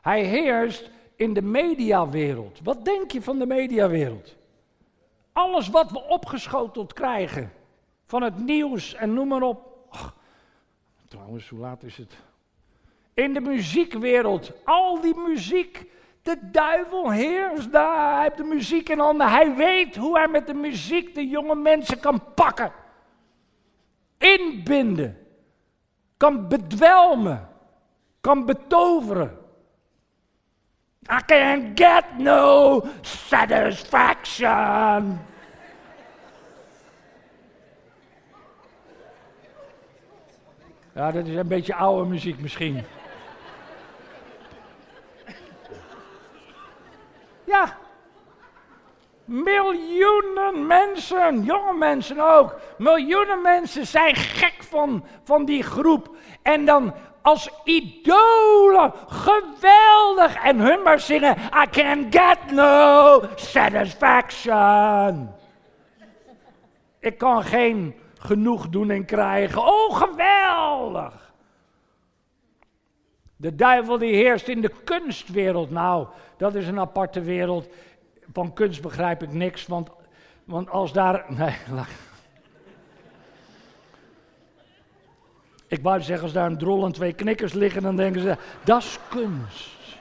[SPEAKER 2] Hij heerst in de mediawereld. Wat denk je van de mediawereld? Alles wat we opgeschoteld krijgen, van het nieuws en noem maar op. trouwens, hoe laat is het? In de muziekwereld, al die muziek. De duivel heerst daar. Hij heeft de muziek in handen. Hij weet hoe hij met de muziek de jonge mensen kan pakken. Inbinden. Kan bedwelmen. Kan betoveren I can get no satisfaction. Ja, dat is een beetje oude muziek misschien. Ja. Miljoenen mensen, jonge mensen ook. Miljoenen mensen zijn gek van, van die groep. En dan als idolen, geweldig. En hun maar zingen, I can get no satisfaction. Ik kan geen genoegdoening krijgen. Oh, geweldig. De duivel die heerst in de kunstwereld. Nou, dat is een aparte wereld. Van kunst begrijp ik niks, want, want als daar. Nee, ik wou zeggen, als daar een drol en twee knikkers liggen, dan denken ze: dat is kunst.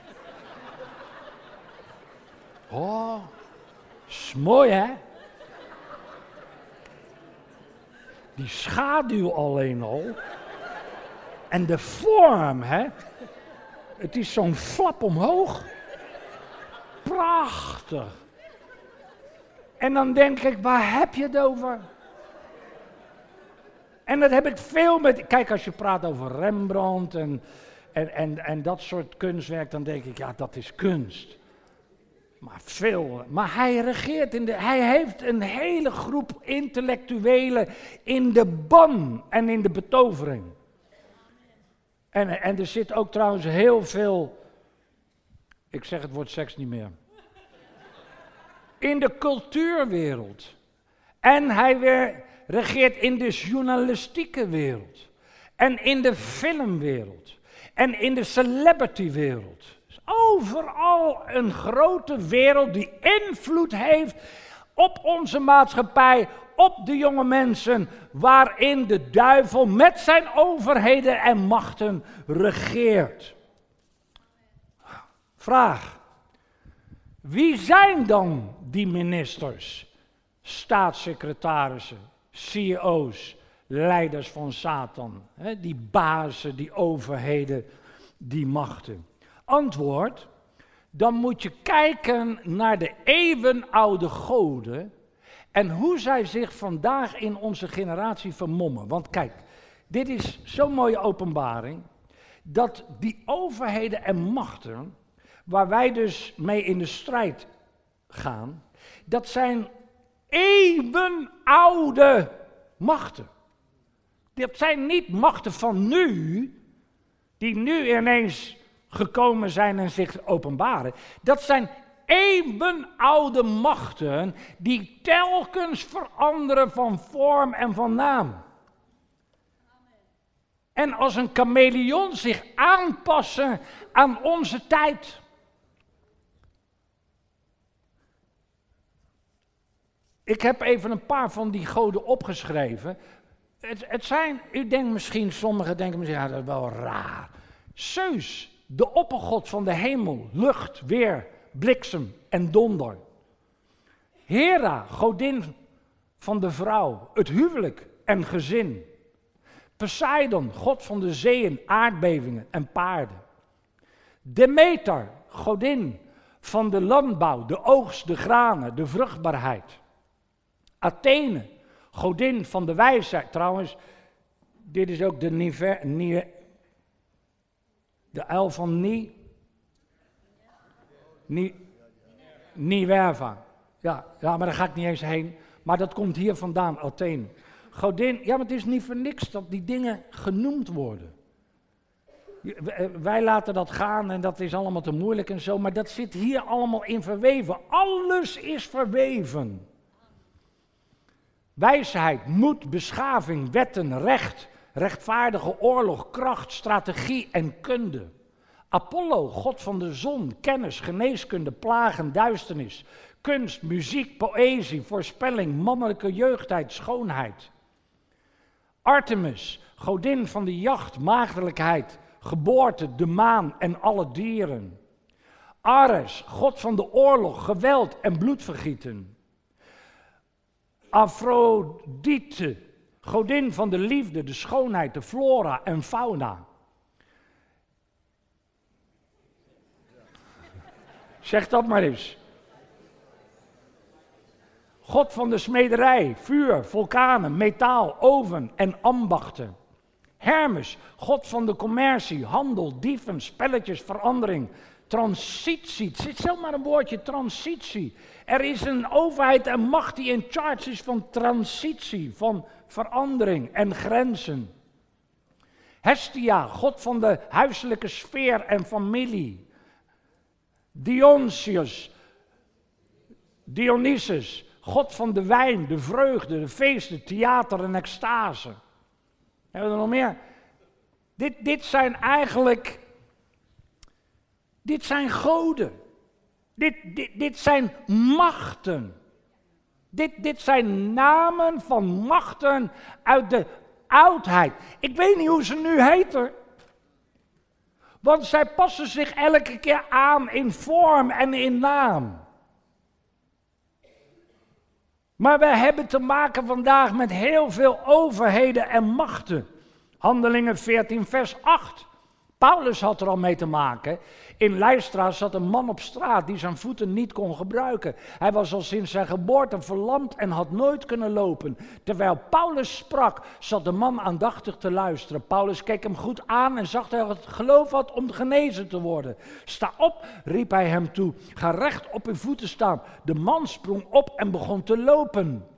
[SPEAKER 2] Oh, is mooi hè? Die schaduw alleen al. En de vorm, hè? Het is zo'n flap omhoog. Prachtig. En dan denk ik, waar heb je het over? En dat heb ik veel met. Kijk, als je praat over Rembrandt en, en, en, en dat soort kunstwerk, dan denk ik, ja, dat is kunst. Maar veel. Maar hij regeert in de. Hij heeft een hele groep intellectuelen in de ban en in de betovering. En, en er zit ook trouwens heel veel. Ik zeg het woord seks niet meer. In de cultuurwereld. En hij regeert in de journalistieke wereld. En in de filmwereld. En in de celebritywereld. Overal een grote wereld die invloed heeft op onze maatschappij, op de jonge mensen, waarin de duivel met zijn overheden en machten regeert. Vraag. Wie zijn dan die ministers, staatssecretarissen, CEO's, leiders van Satan, die bazen, die overheden, die machten? Antwoord, dan moet je kijken naar de eeuwenoude goden en hoe zij zich vandaag in onze generatie vermommen. Want kijk, dit is zo'n mooie openbaring, dat die overheden en machten, waar wij dus mee in de strijd gaan, dat zijn eeuwenoude machten. Dat zijn niet machten van nu, die nu ineens gekomen zijn en zich openbaren. Dat zijn eeuwenoude machten die telkens veranderen van vorm en van naam. En als een chameleon zich aanpassen aan onze tijd. Ik heb even een paar van die goden opgeschreven. Het, het zijn, u denkt misschien, sommigen denken misschien, ja, dat is wel raar. Zeus, de oppergod van de hemel, lucht, weer, bliksem en donder. Hera, godin van de vrouw, het huwelijk en gezin. Poseidon, god van de zeeën, aardbevingen en paarden. Demeter, godin van de landbouw, de oogst, de granen, de vruchtbaarheid. Athene, godin van de wijsheid. Trouwens, dit is ook de, niver, de uil van Ni. Ni Niverva. Ja, ja, maar daar ga ik niet eens heen. Maar dat komt hier vandaan, Athene. Godin, ja, maar het is niet voor niks dat die dingen genoemd worden. Eh, wij laten dat gaan en dat is allemaal te moeilijk en zo, maar dat zit hier allemaal in verweven. Alles is verweven. Wijsheid, moed, beschaving, wetten, recht, rechtvaardige oorlog, kracht, strategie en kunde. Apollo, god van de zon, kennis, geneeskunde, plagen, duisternis, kunst, muziek, poëzie, voorspelling, mannelijke jeugdheid, schoonheid. Artemis, godin van de jacht, maagdelijkheid, geboorte, de maan en alle dieren. Ares, god van de oorlog, geweld en bloedvergieten. Aphrodite, godin van de liefde, de schoonheid, de flora en fauna. Zeg dat maar eens. God van de smederij, vuur, vulkanen, metaal, oven en ambachten. Hermes, God van de commercie, handel, dieven, spelletjes, verandering. Transitie, zit zomaar een woordje, transitie. Er is een overheid en macht die in charge is van transitie, van verandering en grenzen. Hestia, God van de huiselijke sfeer en familie. Dionysius, Dionysus, God van de wijn, de vreugde, de feesten, theater en extase. Hebben we er nog meer? Dit, dit zijn eigenlijk, dit zijn goden. Dit, dit, dit zijn machten. Dit, dit zijn namen van machten uit de oudheid. Ik weet niet hoe ze nu heten. Want zij passen zich elke keer aan in vorm en in naam. Maar we hebben te maken vandaag met heel veel overheden en machten. Handelingen 14, vers 8. Paulus had er al mee te maken. In Lystra zat een man op straat die zijn voeten niet kon gebruiken. Hij was al sinds zijn geboorte verlamd en had nooit kunnen lopen. Terwijl Paulus sprak, zat de man aandachtig te luisteren. Paulus keek hem goed aan en zag dat hij het geloof had om genezen te worden. Sta op, riep hij hem toe. Ga recht op uw voeten staan. De man sprong op en begon te lopen.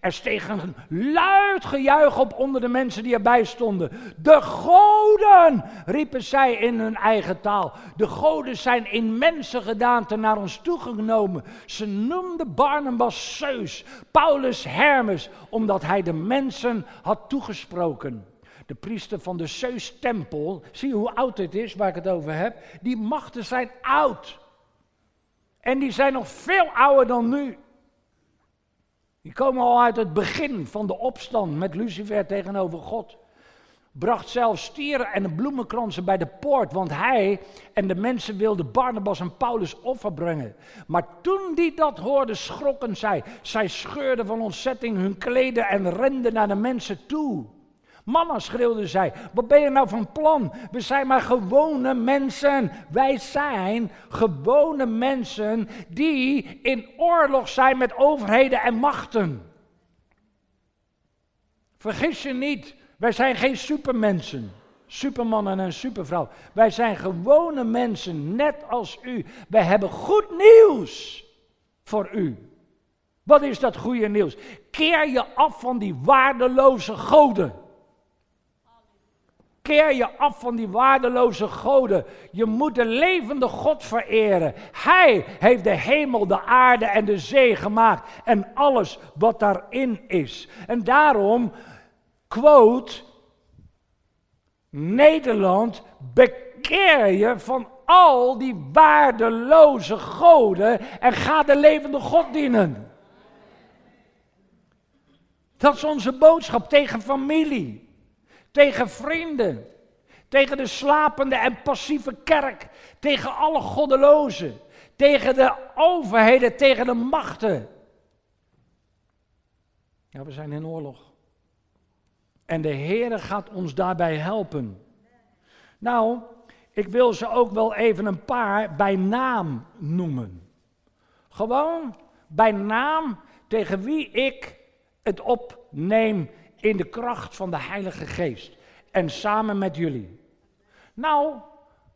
[SPEAKER 2] Er steeg een luid gejuich op onder de mensen die erbij stonden. De goden, riepen zij in hun eigen taal. De goden zijn in mensengedaante naar ons toegenomen. Ze noemden Barnabas Zeus, Paulus Hermes, omdat hij de mensen had toegesproken. De priester van de Zeus-tempel, zie hoe oud dit is waar ik het over heb? Die machten zijn oud. En die zijn nog veel ouder dan nu. Die komen al uit het begin van de opstand met Lucifer tegenover God. Bracht zelfs stieren en bloemenkransen bij de poort, want hij en de mensen wilden Barnabas en Paulus offer brengen. Maar toen die dat hoorden, schrokken zij. Zij scheurden van ontzetting hun kleden en renden naar de mensen toe. Mama, schreeuwde zij, wat ben je nou van plan? We zijn maar gewone mensen. Wij zijn gewone mensen die in oorlog zijn met overheden en machten. Vergis je niet, wij zijn geen supermensen. Supermannen en supervrouwen. Wij zijn gewone mensen, net als u. Wij hebben goed nieuws voor u. Wat is dat goede nieuws? Keer je af van die waardeloze goden. Keer je af van die waardeloze goden. Je moet de levende God vereren. Hij heeft de hemel, de aarde en de zee gemaakt. En alles wat daarin is. En daarom, quote, Nederland, bekeer je van al die waardeloze goden en ga de levende God dienen. Dat is onze boodschap tegen familie tegen vrienden, tegen de slapende en passieve kerk, tegen alle goddelozen, tegen de overheden, tegen de machten. Ja, we zijn in oorlog. En de Heere gaat ons daarbij helpen. Nou, ik wil ze ook wel even een paar bij naam noemen. Gewoon bij naam tegen wie ik het opneem in de kracht van de Heilige Geest. En samen met jullie. Nou,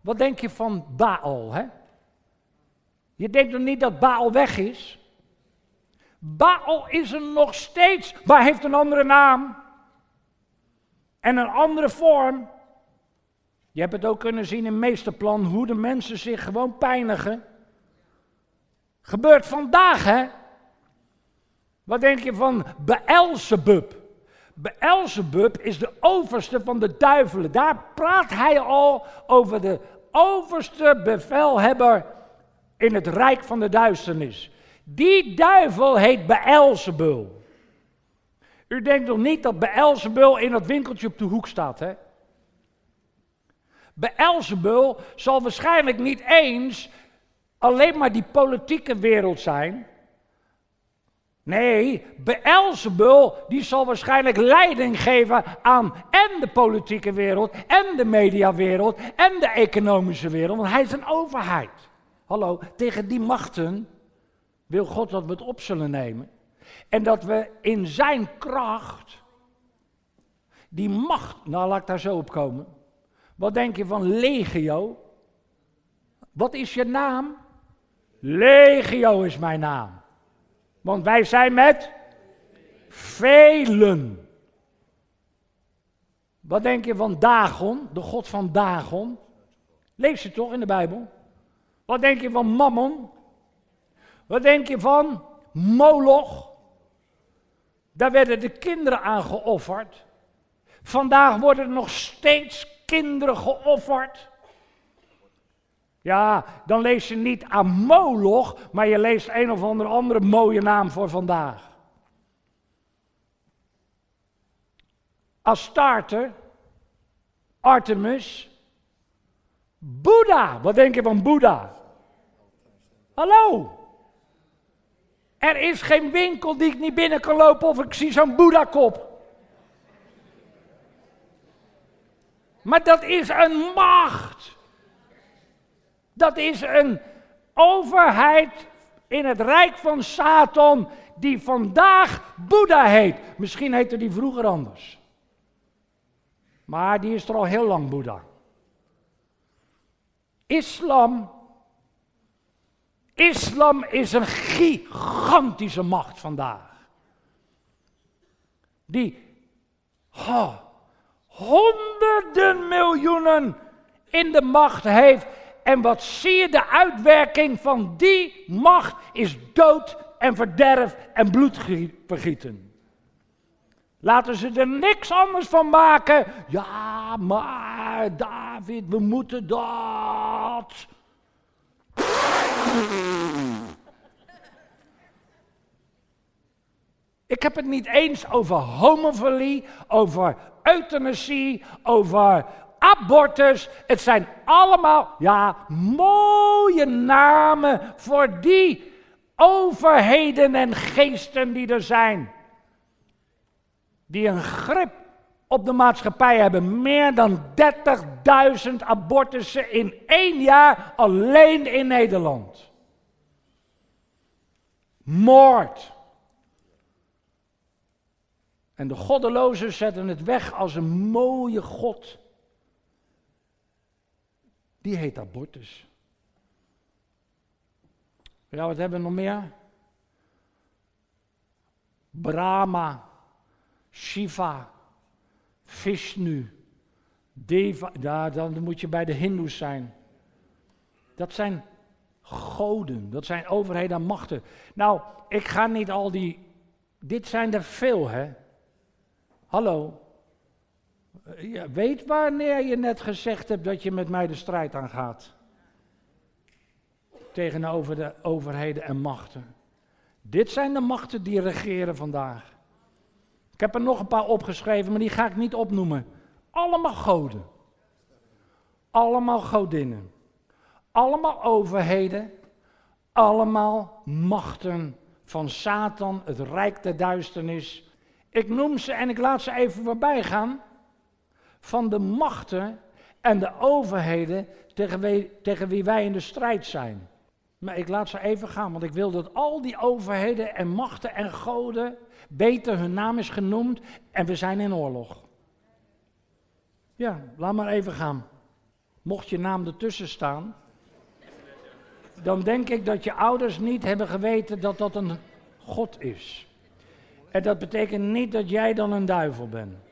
[SPEAKER 2] wat denk je van Baal, hè? Je denkt nog niet dat Baal weg is? Baal is er nog steeds, maar heeft een andere naam. En een andere vorm. Je hebt het ook kunnen zien in Meesterplan, hoe de mensen zich gewoon pijnigen. Gebeurt vandaag, hè? Wat denk je van Beelzebub? Beelzebub is de overste van de duivelen. Daar praat hij al over de overste bevelhebber in het rijk van de duisternis. Die duivel heet Beelzebul. U denkt nog niet dat Beelzebul in dat winkeltje op de hoek staat, hè? Beelzebul zal waarschijnlijk niet eens alleen maar die politieke wereld zijn. Nee, Beelzebul die zal waarschijnlijk leiding geven aan en de politieke wereld en de mediawereld en de economische wereld, want hij is een overheid. Hallo, tegen die machten wil God dat we het op zullen nemen. En dat we in zijn kracht die macht, nou laat ik daar zo op komen. Wat denk je van legio? Wat is je naam? Legio is mijn naam. Want wij zijn met velen. Wat denk je van Dagon, de god van Dagon? Lees je toch in de Bijbel? Wat denk je van Mammon? Wat denk je van Moloch? Daar werden de kinderen aan geofferd. Vandaag worden er nog steeds kinderen geofferd. Ja, dan lees je niet aan Moloch, maar je leest een of andere andere mooie naam voor vandaag. Astarte, Artemis, Boeddha. Wat denk je van Boeddha? Hallo? Er is geen winkel die ik niet binnen kan lopen of ik zie zo'n Boeddha-kop. Maar dat is een macht. Dat is een overheid in het rijk van Satan die vandaag Boeddha heet. Misschien heette die vroeger anders. Maar die is er al heel lang Boeddha. Islam. Islam is een gigantische macht vandaag. Die. Honderden miljoenen in de macht heeft. En wat zie je? De uitwerking van die macht is dood en verderf en bloedvergieten. Laten ze er niks anders van maken. Ja, maar David, we moeten dat. Ik heb het niet eens over homofilie, over euthanasie, over abortus. Het zijn allemaal, ja, mooie namen voor die overheden en geesten die er zijn. Die een grip op de maatschappij hebben. Meer dan 30.000 abortussen in één jaar alleen in Nederland. Moord. En de goddelozen zetten het weg als een mooie God. Die heet abortus. Ja, wat hebben we nog meer? Brahma, Shiva, Vishnu, Deva. Ja, dan moet je bij de Hindoes zijn. Dat zijn goden, dat zijn overheden en machten. Nou, ik ga niet al die. Dit zijn er veel, hè? Hallo. Ja, weet wanneer je net gezegd hebt dat je met mij de strijd aangaat. Tegenover de overheden en machten. Dit zijn de machten die regeren vandaag. Ik heb er nog een paar opgeschreven, maar die ga ik niet opnoemen. Allemaal goden. Allemaal godinnen. Allemaal overheden. Allemaal machten van Satan, het rijk der duisternis ik noem ze en ik laat ze even voorbij gaan. Van de machten en de overheden tegen wie, tegen wie wij in de strijd zijn. Maar ik laat ze even gaan, want ik wil dat al die overheden en machten en goden beter hun naam is genoemd en we zijn in oorlog. Ja, laat maar even gaan. Mocht je naam ertussen staan, dan denk ik dat je ouders niet hebben geweten dat dat een God is. En dat betekent niet dat jij dan een duivel bent.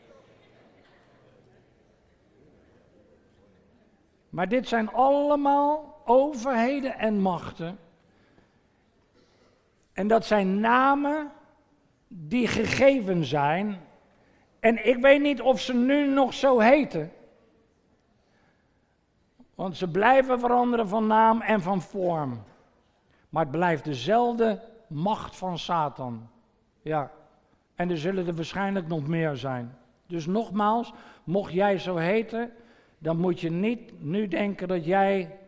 [SPEAKER 2] Maar dit zijn allemaal overheden en machten. En dat zijn namen die gegeven zijn. En ik weet niet of ze nu nog zo heten. Want ze blijven veranderen van naam en van vorm. Maar het blijft dezelfde macht van Satan. Ja. En er zullen er waarschijnlijk nog meer zijn. Dus nogmaals, mocht jij zo heten, dan moet je niet nu denken dat jij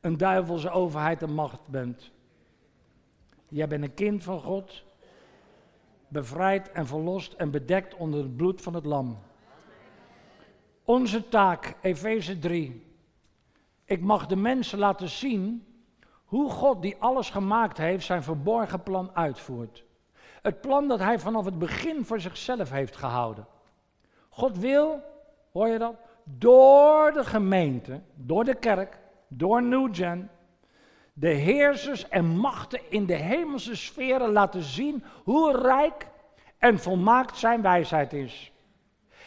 [SPEAKER 2] een duivelse overheid en macht bent. Jij bent een kind van God, bevrijd en verlost en bedekt onder het bloed van het lam. Onze taak, Efeze 3. Ik mag de mensen laten zien hoe God die alles gemaakt heeft zijn verborgen plan uitvoert. Het plan dat hij vanaf het begin voor zichzelf heeft gehouden. God wil, hoor je dat? Door de gemeente, door de kerk, door New Gen, de heersers en machten in de hemelse sferen laten zien hoe rijk en volmaakt zijn wijsheid is.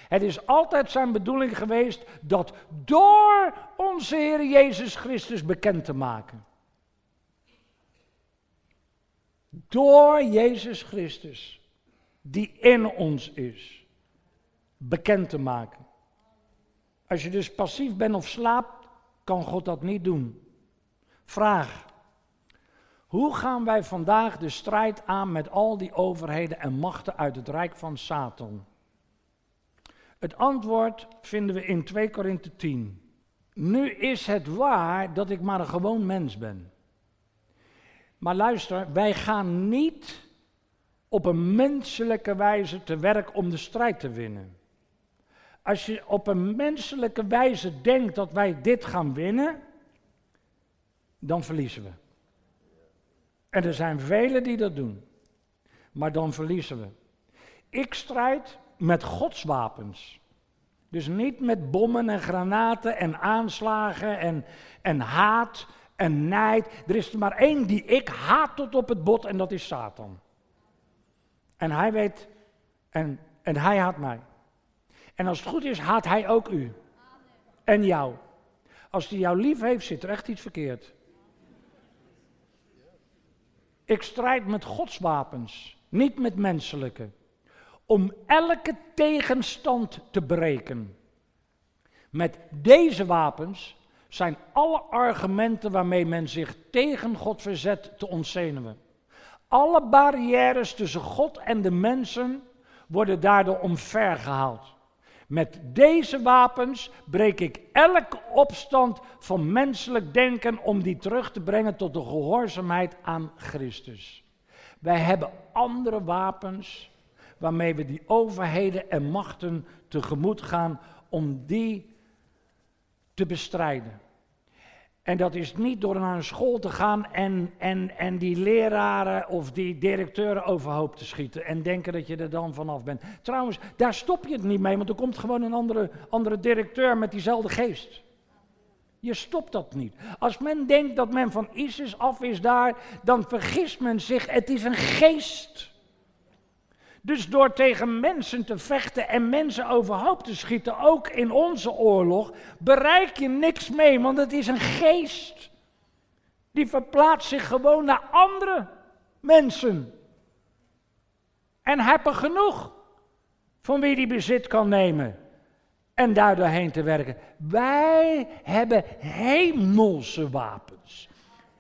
[SPEAKER 2] Het is altijd zijn bedoeling geweest dat door onze Heer Jezus Christus bekend te maken. Door Jezus Christus, die in ons is, bekend te maken. Als je dus passief bent of slaapt, kan God dat niet doen. Vraag. Hoe gaan wij vandaag de strijd aan met al die overheden en machten uit het rijk van Satan? Het antwoord vinden we in 2 Korinthe 10. Nu is het waar dat ik maar een gewoon mens ben. Maar luister, wij gaan niet op een menselijke wijze te werk om de strijd te winnen. Als je op een menselijke wijze denkt dat wij dit gaan winnen, dan verliezen we. En er zijn velen die dat doen. Maar dan verliezen we. Ik strijd met Gods wapens. Dus niet met bommen en granaten en aanslagen en, en haat en nijd. Er is er maar één die ik haat tot op het bot en dat is Satan. En hij weet, en, en hij haat mij. En als het goed is, haat hij ook u. En jou. Als hij jou lief heeft, zit er echt iets verkeerd. Ik strijd met Gods wapens, niet met menselijke. Om elke tegenstand te breken. Met deze wapens zijn alle argumenten waarmee men zich tegen God verzet te ontzenuwen. Alle barrières tussen God en de mensen worden daardoor omvergehaald. Met deze wapens breek ik elke opstand van menselijk denken om die terug te brengen tot de gehoorzaamheid aan Christus. Wij hebben andere wapens waarmee we die overheden en machten tegemoet gaan om die te bestrijden. En dat is niet door naar een school te gaan en, en, en die leraren of die directeuren overhoop te schieten en denken dat je er dan vanaf bent. Trouwens, daar stop je het niet mee, want er komt gewoon een andere, andere directeur met diezelfde geest. Je stopt dat niet. Als men denkt dat men van ISIS af is daar, dan vergist men zich. Het is een geest. Dus door tegen mensen te vechten en mensen overhoop te schieten, ook in onze oorlog, bereik je niks mee, want het is een geest. Die verplaatst zich gewoon naar andere mensen. En hebben genoeg van wie die bezit kan nemen en daardoor heen te werken. Wij hebben hemelse wapens.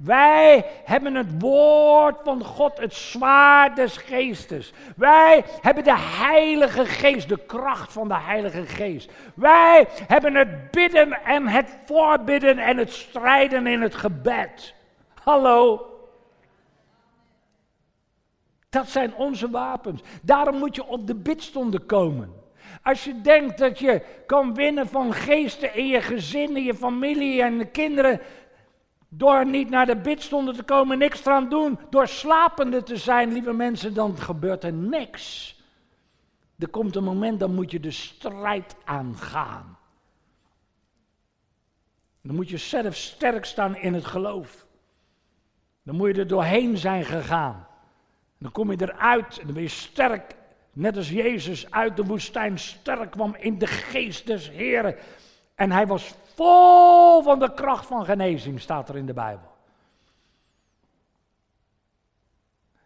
[SPEAKER 2] Wij hebben het woord van God, het zwaard des geestes. Wij hebben de Heilige Geest, de kracht van de Heilige Geest. Wij hebben het bidden en het voorbidden en het strijden in het gebed. Hallo. Dat zijn onze wapens. Daarom moet je op de bidstonden komen. Als je denkt dat je kan winnen van geesten in je gezin, in je familie en de kinderen, door niet naar de bidstonden te komen, niks aan doen, door slapende te zijn, lieve mensen, dan gebeurt er niks. Er komt een moment, dan moet je de strijd aangaan. Dan moet je zelf sterk staan in het geloof. Dan moet je er doorheen zijn gegaan. Dan kom je eruit en dan ben je sterk, net als Jezus uit de woestijn sterk kwam in de geest des Heren. En hij was Vol van de kracht van genezing staat er in de Bijbel.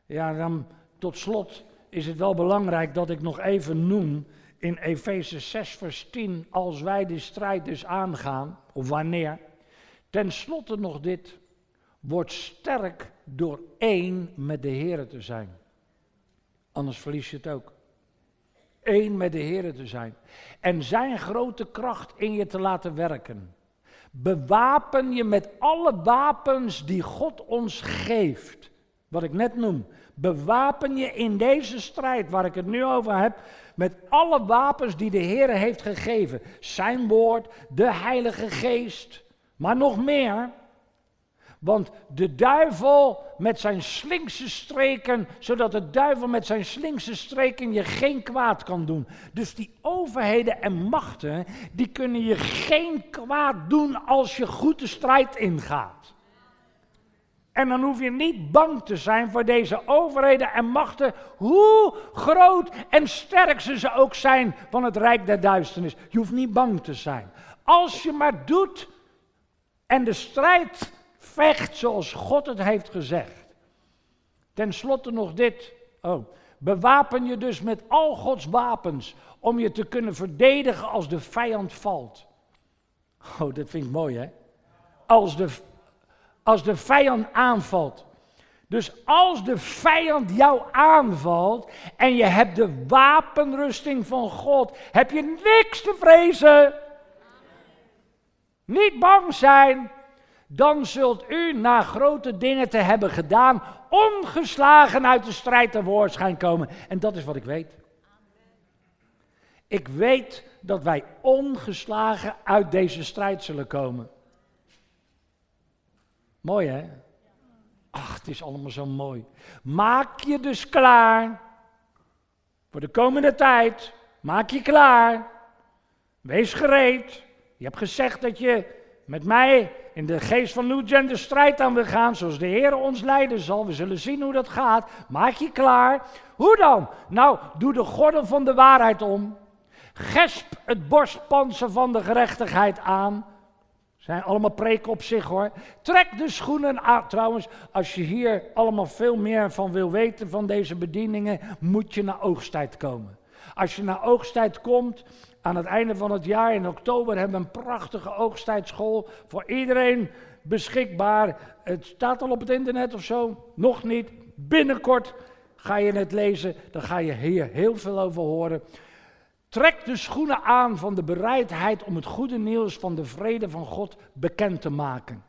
[SPEAKER 2] Ja, dan tot slot is het wel belangrijk dat ik nog even noem in Efeze 6, vers 10, als wij de strijd dus aangaan, of wanneer, ten slotte nog dit, word sterk door één met de Heer te zijn. Anders verlies je het ook één met de Heer te zijn. En zijn grote kracht in je te laten werken. Bewapen je met alle wapens die God ons geeft. Wat ik net noem. Bewapen je in deze strijd waar ik het nu over heb. Met alle wapens die de Heer heeft gegeven. Zijn woord, de Heilige Geest. Maar nog meer, want de duivel met zijn slinkse streken, zodat de duivel met zijn slinkse streken je geen kwaad kan doen. Dus die overheden en machten, die kunnen je geen kwaad doen als je goed de strijd ingaat. En dan hoef je niet bang te zijn voor deze overheden en machten, hoe groot en sterk ze, ze ook zijn van het rijk der duisternis. Je hoeft niet bang te zijn. Als je maar doet en de strijd vecht zoals God het heeft gezegd. Ten slotte nog dit. Oh, bewapen je dus met al Gods wapens om je te kunnen verdedigen als de vijand valt. Oh, dat vind ik mooi hè. Als de, als de vijand aanvalt. Dus als de vijand jou aanvalt en je hebt de wapenrusting van God, heb je niks te vrezen. Niet bang zijn, dan zult u na grote dingen te hebben gedaan, ongeslagen uit de strijd tevoorschijn komen. En dat is wat ik weet. Ik weet dat wij ongeslagen uit deze strijd zullen komen. Mooi hè? Ach, het is allemaal zo mooi. Maak je dus klaar voor de komende tijd. Maak je klaar. Wees gereed. Je hebt gezegd dat je met mij in de geest van New Gen de strijd aan wil gaan, zoals de Heer ons leiden zal. We zullen zien hoe dat gaat. Maak je klaar. Hoe dan? Nou, doe de gordel van de waarheid om. Gesp het borstpanzer van de gerechtigheid aan. Zijn allemaal preken op zich hoor. Trek de schoenen aan. Trouwens, als je hier allemaal veel meer van wil weten van deze bedieningen, moet je naar oogsttijd komen. Als je naar oogsttijd komt, aan het einde van het jaar in oktober hebben we een prachtige oogstijdschool voor iedereen beschikbaar. Het staat al op het internet of zo, nog niet. Binnenkort ga je het lezen, dan ga je hier heel veel over horen. Trek de schoenen aan van de bereidheid om het goede nieuws van de vrede van God bekend te maken.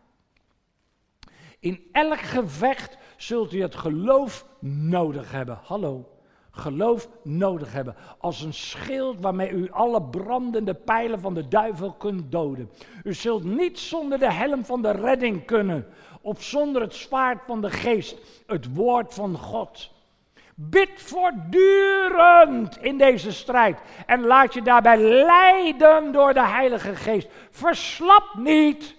[SPEAKER 2] In elk gevecht zult u het geloof nodig hebben. Hallo geloof nodig hebben. Als een schild waarmee u alle brandende pijlen van de duivel kunt doden. U zult niet zonder de helm van de redding kunnen. Of zonder het zwaard van de geest, het woord van God. Bid voortdurend in deze strijd. En laat je daarbij leiden door de Heilige Geest. Verslap niet.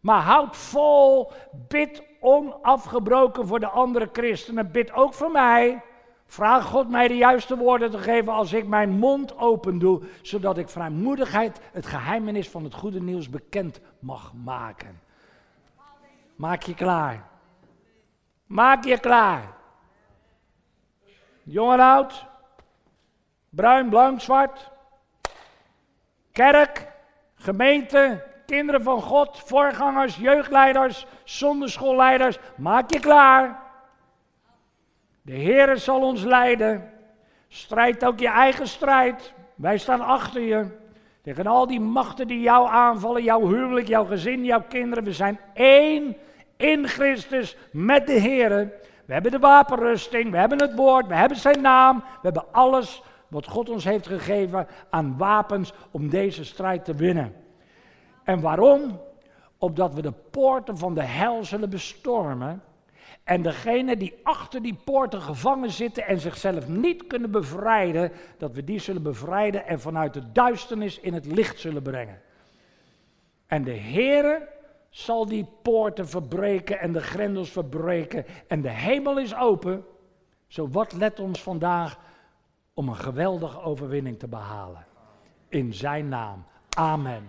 [SPEAKER 2] Maar houd vol, bid onafgebroken voor de andere christenen. Bid ook voor mij. Vraag God mij de juiste woorden te geven als ik mijn mond open doe, zodat ik vrijmoedigheid, het geheimenis van het goede nieuws bekend mag maken. Maak je klaar. Maak je klaar. Jong en oud, bruin, blank, zwart, kerk, gemeente, kinderen van God, voorgangers, jeugdleiders, zonderschoolleiders, maak je klaar. De Heer zal ons leiden. Strijd ook je eigen strijd. Wij staan achter je. Tegen al die machten die jou aanvallen, jouw huwelijk, jouw gezin, jouw kinderen. We zijn één in Christus met de Heer. We hebben de wapenrusting, we hebben het woord, we hebben zijn naam. We hebben alles wat God ons heeft gegeven aan wapens om deze strijd te winnen. En waarom? Opdat we de poorten van de hel zullen bestormen. En degene die achter die poorten gevangen zitten en zichzelf niet kunnen bevrijden, dat we die zullen bevrijden en vanuit de duisternis in het licht zullen brengen. En de Heere zal die poorten verbreken en de grendels verbreken en de hemel is open. Zo wat let ons vandaag om een geweldige overwinning te behalen. In zijn naam. Amen.